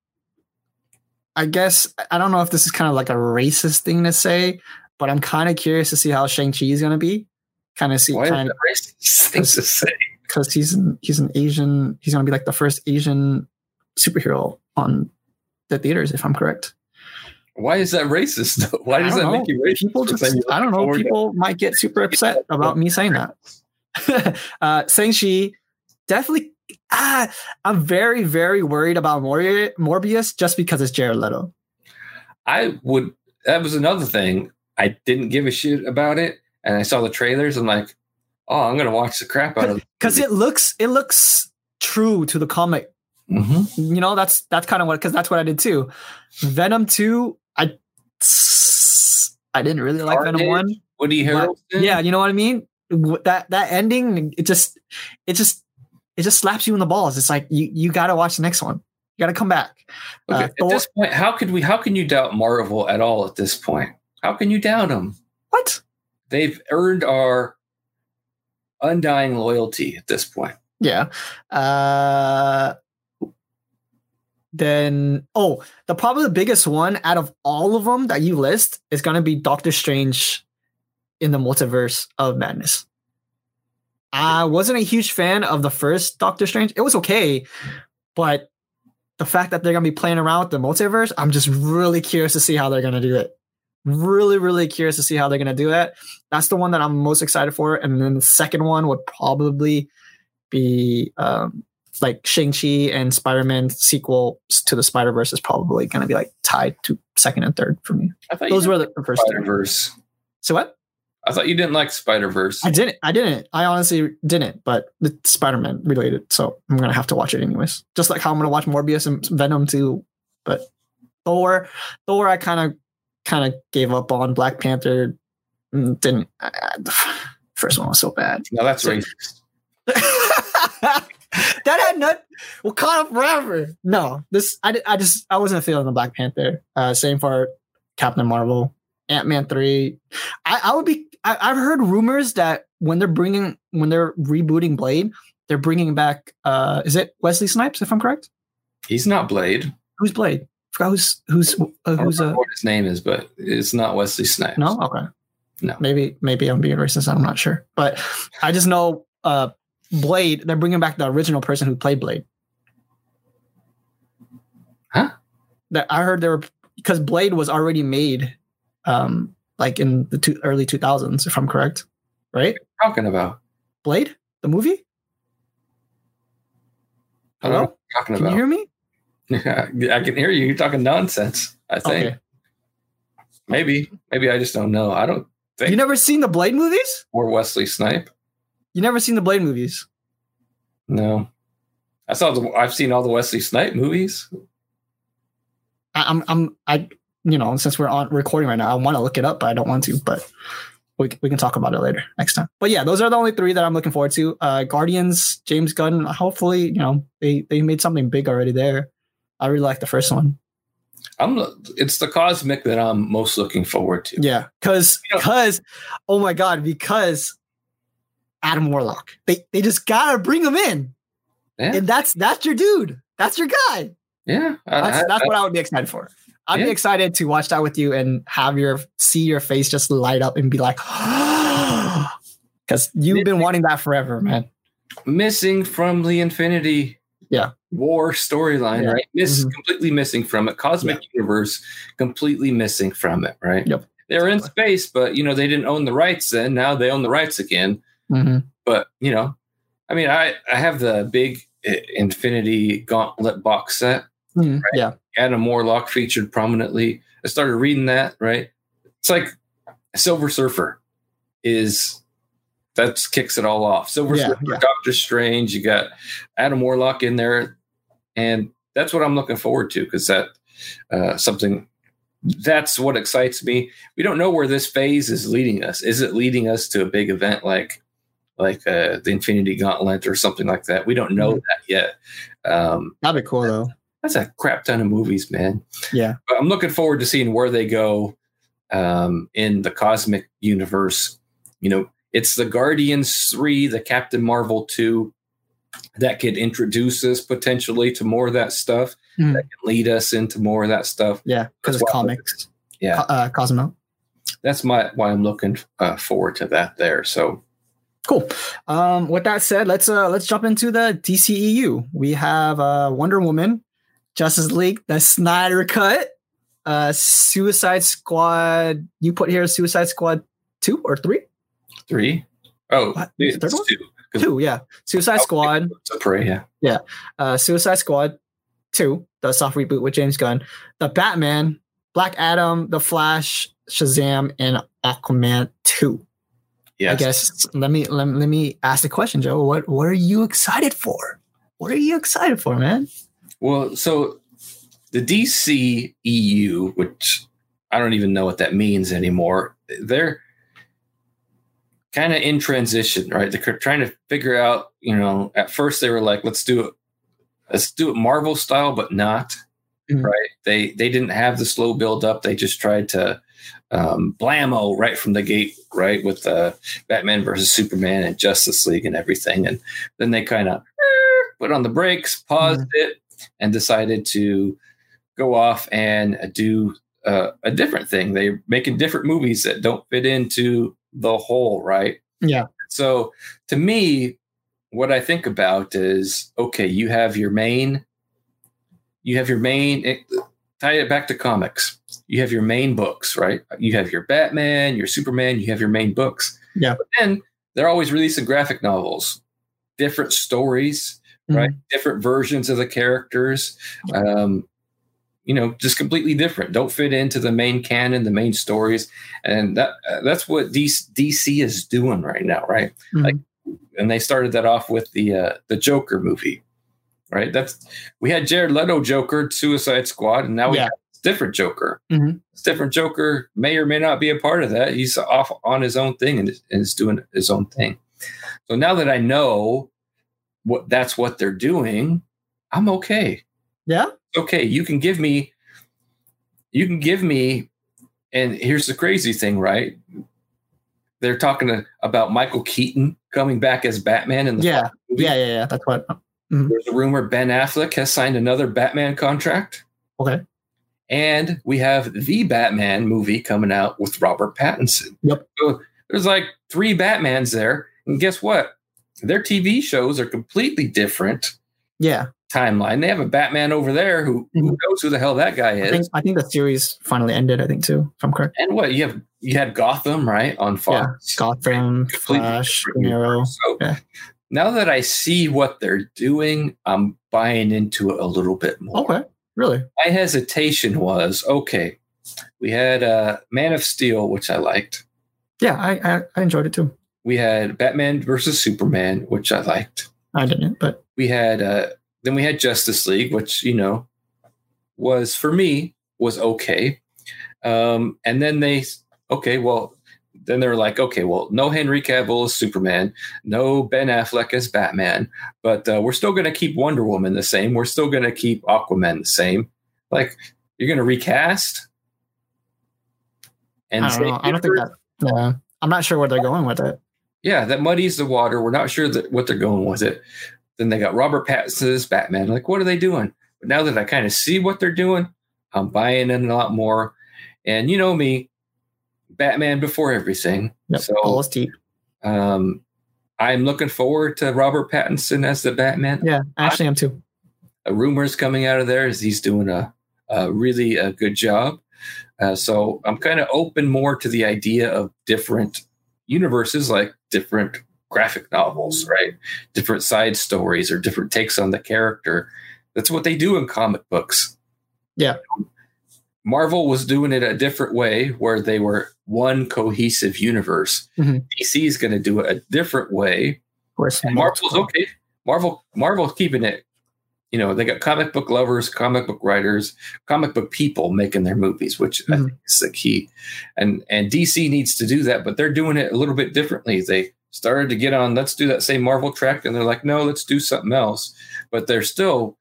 I guess I don't know if this is kind of like a racist thing to say, but I'm kind of curious to see how Shang Chi is going to be. Kind of see, Why is kind that racist thing to say? because he's an, he's an Asian. He's going to be like the first Asian superhero on the theaters, if I'm correct. Why is that racist? though? Why does that know. make you racist? People just, I don't know. forward to- People might get super upset about me saying that. uh, Shang-Chi, definitely. Ah, I'm very, very worried about Morbi- Morbius just because it's Jared Leto. I would. That was another thing. I didn't give a shit about it, and I saw the trailers. I'm like, oh, I'm gonna watch the crap out of it. because it looks it looks true to the comic. Mhm. You know, that's that's kind of what because that's what I did too. Venom two, I I didn't really like Venom Carnage? one. Woody But- Harrelson. Yeah, you know what I mean. That that ending, it just it just it just slaps you in the balls. It's like you you got to watch the next one. You got to come back. Okay, Uh, at this point, how could we? How can you doubt Marvel at all? At this point, how can you doubt them? What? They've earned our undying loyalty at this point. Yeah. Uh then oh, the probably the biggest one out of all of them that you list is going to be Doctor Strange in the Multiverse of Madness. I wasn't a huge fan of the first Doctor Strange. It was okay, but the fact that they're going to be playing around with the multiverse, I'm just really curious to see how they're going to do it. Really, really curious to see how they're going to do it. That's the one that I'm most excited for. And then the second one would probably be um, like Shang-Chi and Spider-Man sequel to the Spider-Verse is probably going to be like tied to second and third for me. I thought Those were the, first Spider two. Verse. So what? I thought you didn't like Spider Verse. I didn't. I didn't. I honestly didn't. But it's Spider-Man related, so I'm gonna have to watch it anyways. Just like how I'm gonna watch Morbius and Venom too. But Thor, Thor, I kind of, kind of gave up on. Black Panther mm, didn't. I, I- first one was so bad. No, that's So- racist. that had not Wakanda forever. No, this I, I just I wasn't feeling the Black Panther. Uh, same for Captain Marvel, Ant Man three. I, I would be. I, I've heard rumors that when they're bringing when they're rebooting Blade, they're bringing back. Uh, is it Wesley Snipes? If I'm correct, He's not Blade. who's Blade? I Forgot who's who's uh, who's uh, what his name is, but it's not Wesley Snipes. no okay No. maybe maybe I'm being racist. I'm not sure, but I just know uh Blade. They're bringing back the original person who played Blade. Huh? That I heard there were because Blade was already made, um, like in the two, early 2000s, if I'm correct, right? talking about. Blade, the movie. I don't know Hello, talking can you about. hear me? I can hear you. You're talking nonsense. I think Okay. maybe, maybe I just don't know. I don't think You never seen the Blade movies? or Wesley Snipe. You never seen the Blade movies? No, I saw the. I've seen all the Wesley Snipe movies. I, I'm, I'm, I, you know, since we're on recording right now, I want to look it up, but I don't want to. But we, we can talk about it later next time. But yeah, those are the only three that I'm looking forward to. Uh, Guardians, James Gunn. Hopefully, you know, they they made something big already there. I really like the first one. I'm. It's the cosmic that I'm most looking forward to. Yeah, because because oh my god, because Adam Warlock. They they just gotta bring him in, Yeah, and that's that's your dude. That's your guy. yeah. I- That's, I- that's I- what I would be excited for. I'd be Yeah. excited to watch that with you and have your see your face just light up and be like, because you've been wanting that forever, man. missing from the Infinity Yeah. War storyline, Yeah. right? Miss Mhm. completely missing from it. Cosmic Universe completely missing from it, right? Yep. They're in space, but you know they didn't own the rights then. Now they own the rights again. Mhm. But you know, I mean, I I have the big uh, Infinity Gauntlet box set. Mhm. Yeah, Adam Warlock featured prominently. I started reading that, right? It's like Silver Surfer is that kicks it all off. Silver Yeah, Surfer, yeah. Doctor Strange, you got Adam Warlock in there, and that's what I'm looking forward to because that uh, something that's what excites me. We don't know where this phase is leading us. Is it leading us to a big event like like uh, the Infinity Gauntlet or something like that? We don't know Mhm. that yet. Um, that'd be cool though. That's a crap ton of movies, man. Yeah, But I'm looking forward to seeing where they go um, in the cosmic universe. You know, it's the Guardians 3, the Captain Marvel 2 that could introduce us potentially to more of that stuff, Mhm. that can lead us into more of that stuff. yeah, because it's comics. Yeah, uh, Cosmo. that's my why I'm looking uh, forward to that there. So, Cool. Um, with that said, let's uh let's jump into the DCEU. We have uh Wonder Woman, Justice League, the Snyder Cut, uh Suicide Squad. You put here Suicide Squad two or three? three. Oh, What? it's Third one? two. Two, yeah. Suicide Squad, So pray, yeah. uh Suicide Squad two, the soft reboot with James Gunn, the Batman, Black Adam, the Flash, Shazam, and Aquaman two. Yes. I guess let me let, let me ask the question, Joe. What what are you excited for? What are you excited for, man? Well, so the DC EU, which I don't even know what that means anymore, they're kind of in transition, right? They're trying to figure out, you know, at first they were like, let's do it, let's do it Marvel style, but not. Mhm. Right. They they didn't have the slow build up. They just tried to um blammo right from the gate, right, with uh Batman versus Superman and Justice League and everything. And then they kind of put on the brakes, paused it, and decided to go off and do uh, a different thing. They're making different movies that don't fit into the whole, right? Yeah. So to me, what I think about is okay, you have your main, you have your main, it, tie it back to comics. You have your main books, right? You have your Batman, your Superman, you have your main books. Yeah. But then they're always releasing graphic novels, different stories, right? Different versions of the characters. Um, you know, just completely different. Don't fit into the main canon, the main stories, and that uh, that's what DC, DC is doing right now, right? Mhm. Like, and they started that off with the uh, the Joker movie, right? That's we had Jared Leto Joker, Suicide Squad, and now we Yeah. have different Joker. Mhm. This different Joker may or may not be a part of that. He's off on his own thing and is doing his own thing. So now that I know what that's what they're doing, I'm okay yeah. okay, you can give me, you can give me, and here's the crazy thing, right? They're talking to, about Michael Keaton coming back as Batman in the Yeah. Yeah. Yeah. Yeah. That's what. Mm-hmm. There's a rumor Ben Affleck has signed another Batman contract, Okay. and we have the Batman movie coming out with Robert Pattinson. Yep. So there's like three Batmans there, and guess what? Their TV shows are completely different Yeah. timeline. They have a Batman over there who, who Mhm. knows who the hell that guy I is. think I think the series finally ended. I think too. If I'm correct. And what you have you had Gotham right on Fox. Gotham, Completely Flash, Arrow. So Yeah. now that I see what they're doing, I'm buying into it a little bit more. Okay. Really? My hesitation was okay. We had uh, Man of Steel, which I liked. Yeah. I I, I enjoyed it too. We had Batman versus Superman, which I liked. I didn't, but We had uh, then we had Justice League, which you know was for me was okay. Um, and then they okay, well, then they're like, okay, well, no Henry Cavill as Superman, no Ben Affleck as Batman, but uh, we're still going to keep Wonder Woman the same. We're still going to keep Aquaman the same. Like, you're going to recast? And I don't know. I don't think that. Yeah. I'm not sure where they're going with it. Yeah, that muddies the water. We're not sure that what they're going with it. Then they got Robert Pattinson's Batman. Like, what are they doing? But now that I kind of see what they're doing, I'm buying in a lot more. And you know me, Batman before everything. Yep. So Balls deep. um, I'm looking forward to Robert Pattinson as the Batman. Yeah. Actually, I'm too. A rumors coming out of there is he's doing a, a really a good job. Uh, so I'm kind of open more to the idea of different universes, like different graphic novels, right? Different side stories or different takes on the character. That's what they do in comic books. Yeah. Marvel was doing it a different way where they were one cohesive universe. Mhm. DC is going to do it a different way Where's and Marvel's okay. Marvel Marvel's keeping it. You know, they got comic book lovers, comic book writers, comic book people making their movies, which I Mhm. think is the key. And and DC needs to do that, but they're doing it a little bit differently. They started to get on, let's do that same Marvel track, and they're like, no, let's do something else. But they're still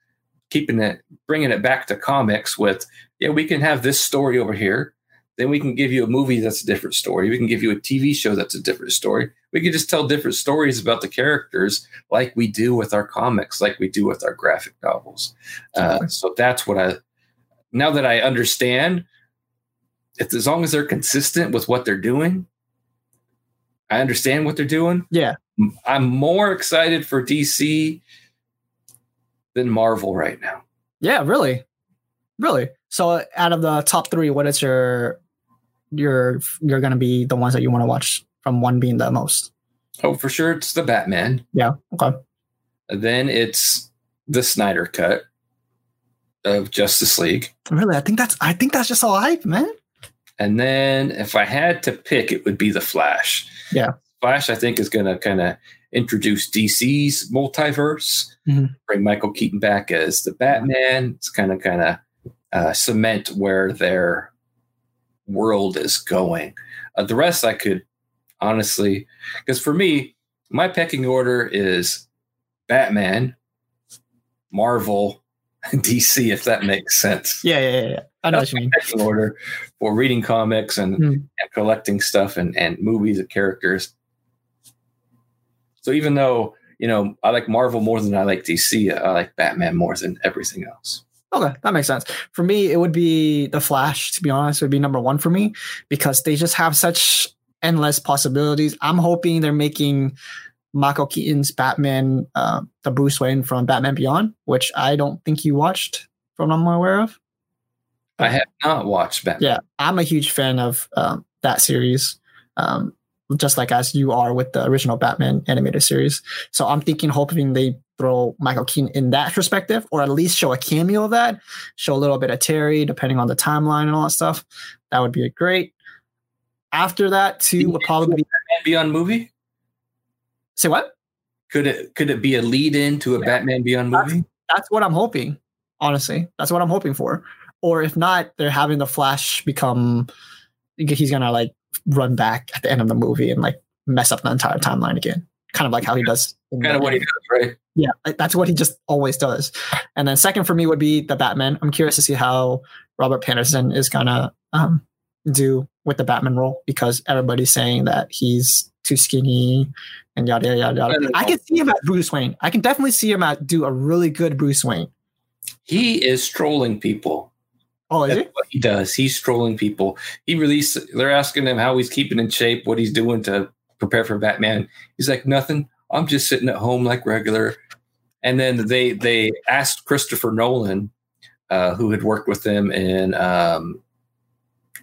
keeping it, bringing it back to comics with, yeah, we can have this story over here. Then we can give you a movie that's a different story. We can give you a TV show that's a different story. We can just tell different stories about the characters like we do with our comics, like we do with our graphic novels. Uh, so that's what I, now that I understand, if as long as they're consistent with what they're doing, I understand what they're doing. Yeah. I'm more excited for DC than Marvel right now. Yeah. Really. Really. So, out of the top three, what is your your you're gonna be the ones that you want to watch from one being the most? Oh, for sure, it's the Batman. Yeah. Okay. Then it's the Snyder cut of Justice League. Really, I think that's I think that's just all hype, man. And then if I had to pick, it would be the Flash. Yeah. Flash, I think, is going to kind of introduce DC's multiverse, Mhm. bring Michael Keaton back as the Batman. It's kind of kind of uh, cement where their world is going. Uh, the rest, I could honestly, because for me, my pecking order is Batman, Marvel, DC, if that makes sense. Yeah, yeah, yeah. yeah. I know what you mean. Pecking order for reading comics and, Hmm. and collecting stuff and, and movies and characters. So even though, you know, I like Marvel more than I like DC, I like Batman more than everything else. Okay, that makes sense. For me, it would be the Flash. To be honest, would be number one for me because they just have such endless possibilities. I'm hoping they're making Michael Keaton's Batman, uh, the Bruce Wayne from Batman Beyond, which I don't think you watched, from what I'm aware of. I have not watched Batman. Yeah, I'm a huge fan of um, that series, um, just like as you are with the original Batman animated series. So I'm thinking, hoping they throw Michael Keaton in that perspective, or at least show a cameo of that, show a little bit of Terry, depending on the timeline and all that stuff. That would be great. After that, too, would probably be Batman Beyond movie? say what? Could it could it be a lead in to a Yeah. Batman Beyond movie? That's what I'm hoping. Honestly, that's what I'm hoping for. Or if not, they're having the Flash become. He's gonna like run back at the end of the movie and like mess up the entire timeline again, kind of like how he does. Kind of what he does, right? Yeah, that's what he just always does. And then second for me would be the Batman. I'm curious to see how Robert Pattinson is gonna um, do with the Batman role because everybody's saying that he's too skinny and yada yada yada. I can see him at Bruce Wayne. I can definitely see him at do a really good Bruce Wayne. He is trolling people. Oh, is That's he? what he does. He's trolling people. He released. They're asking him how he's keeping in shape, what he's doing to prepare for Batman. He's like, nothing. I'm just sitting at home like regular. And then they they asked Christopher Nolan, uh, who had worked with them in um,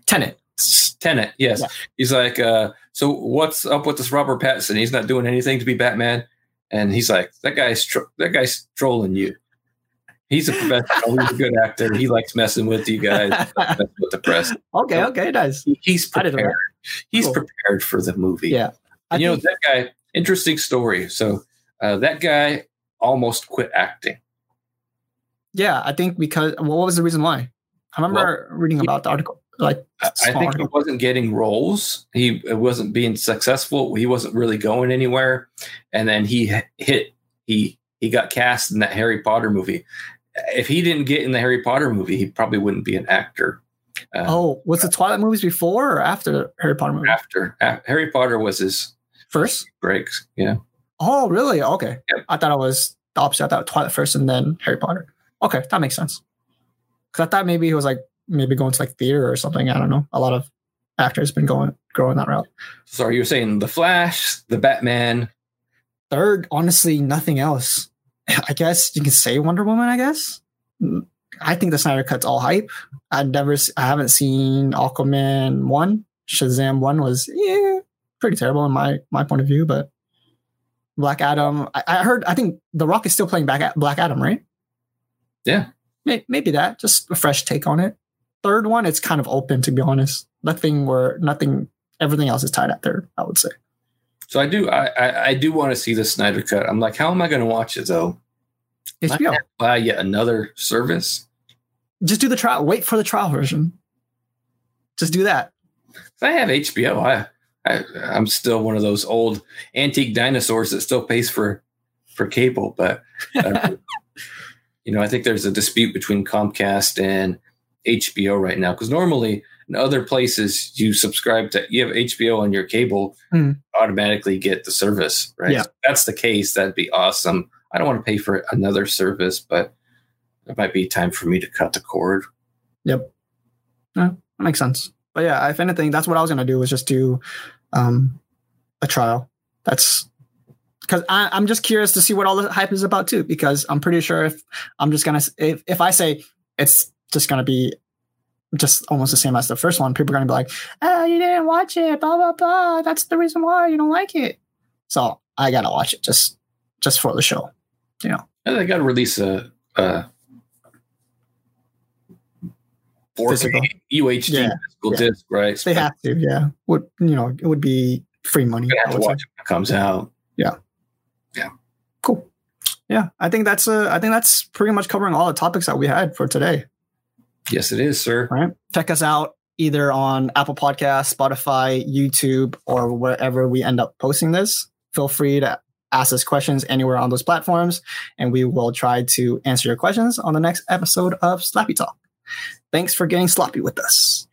Tenet. Tenet. Yes, Yeah. he's like, uh, so what's up with this Robert Pattinson? He's not doing anything to be Batman. And he's like, that guy's tro- that guy's trolling you. He's a professional. he's a good actor. He likes messing with you guys. What the press. okay, okay, nice. He's I didn't know prepared. He's Cool. prepared for the movie. Yeah. You know that guy. Interesting story. So uh, that guy almost quit acting. yeah, I think because well, what was the reason why? I remember reading about the article. Like, I I think he wasn't getting roles. He wasn't being successful. He wasn't really going anywhere. And then he hit. He he got cast in that Harry Potter movie. If he didn't get in the Harry Potter movie, he probably wouldn't be an actor. Uh, oh, was the Twilight movies before or after the Harry Potter movie? After Harry Potter was his First. breaks. Yeah. Oh, really? Okay. Yep. I thought it was the opposite. I thought Twilight first and then Harry Potter. Okay, that makes sense. Because I thought maybe he was like maybe going to like theater or something. I don't know. A lot of actors been going going that route. So you're saying the Flash, the Batman, Third, honestly, nothing else. I guess you can say Wonder Woman. I guess. I think the Snyder Cut's all hype. I never, s- I haven't seen Aquaman one. Shazam one was yeah, pretty terrible in my my point of view. But Black Adam, I, I heard. I think The Rock is still playing Black Black Adam, right? Yeah. May- maybe that just a fresh take on it. Third one, it's kind of open to be honest. Nothing where nothing, everything else is tied at third. I would say. So I do I I, I do want to see the Snyder cut. I'm like, how am I going to watch it though? HBO. buy yet another service? Just do the trial. Wait for the trial version. Just do that. If I have HBO, I, I I'm still one of those old antique dinosaurs that still pays for for cable. But uh, you know, I think there's a dispute between Comcast and HBO right now because normally in other places you subscribe to you have HBO on your cable, Hmm. automatically get the service. Right? Yeah. If that's the case. That'd be awesome. I don't want to pay for another service, but it might be time for me to cut the cord. Yep. Yeah, that makes sense. But yeah, if anything, that's what I was gonna do was just do um a trial. That's because I'm just curious to see what all the hype is about too. Because I'm pretty sure if I'm just gonna if if I say it's just gonna be just almost the same as the first one, people are gonna be like, "Oh, you didn't watch it, blah blah blah. That's the reason why you don't like it." So I gotta watch it just just for the show. You know. And they got to release a, a 4K Physical. UHD Yeah, physical yeah. disc, right? They have to, yeah. Would you know? It would be free money. Gonna have to watch it when it comes out. Yeah. Yeah. Cool. Yeah, I think that's uh, I think that's pretty much covering all the topics that we had for today. Yes, it is, sir. All right. Check us out either on Apple Podcasts, Spotify, YouTube, or wherever we end up posting this. Feel free to ask us questions anywhere on those platforms, and we will try to answer your questions on the next episode of Slappy Talk. Thanks for getting sloppy with us.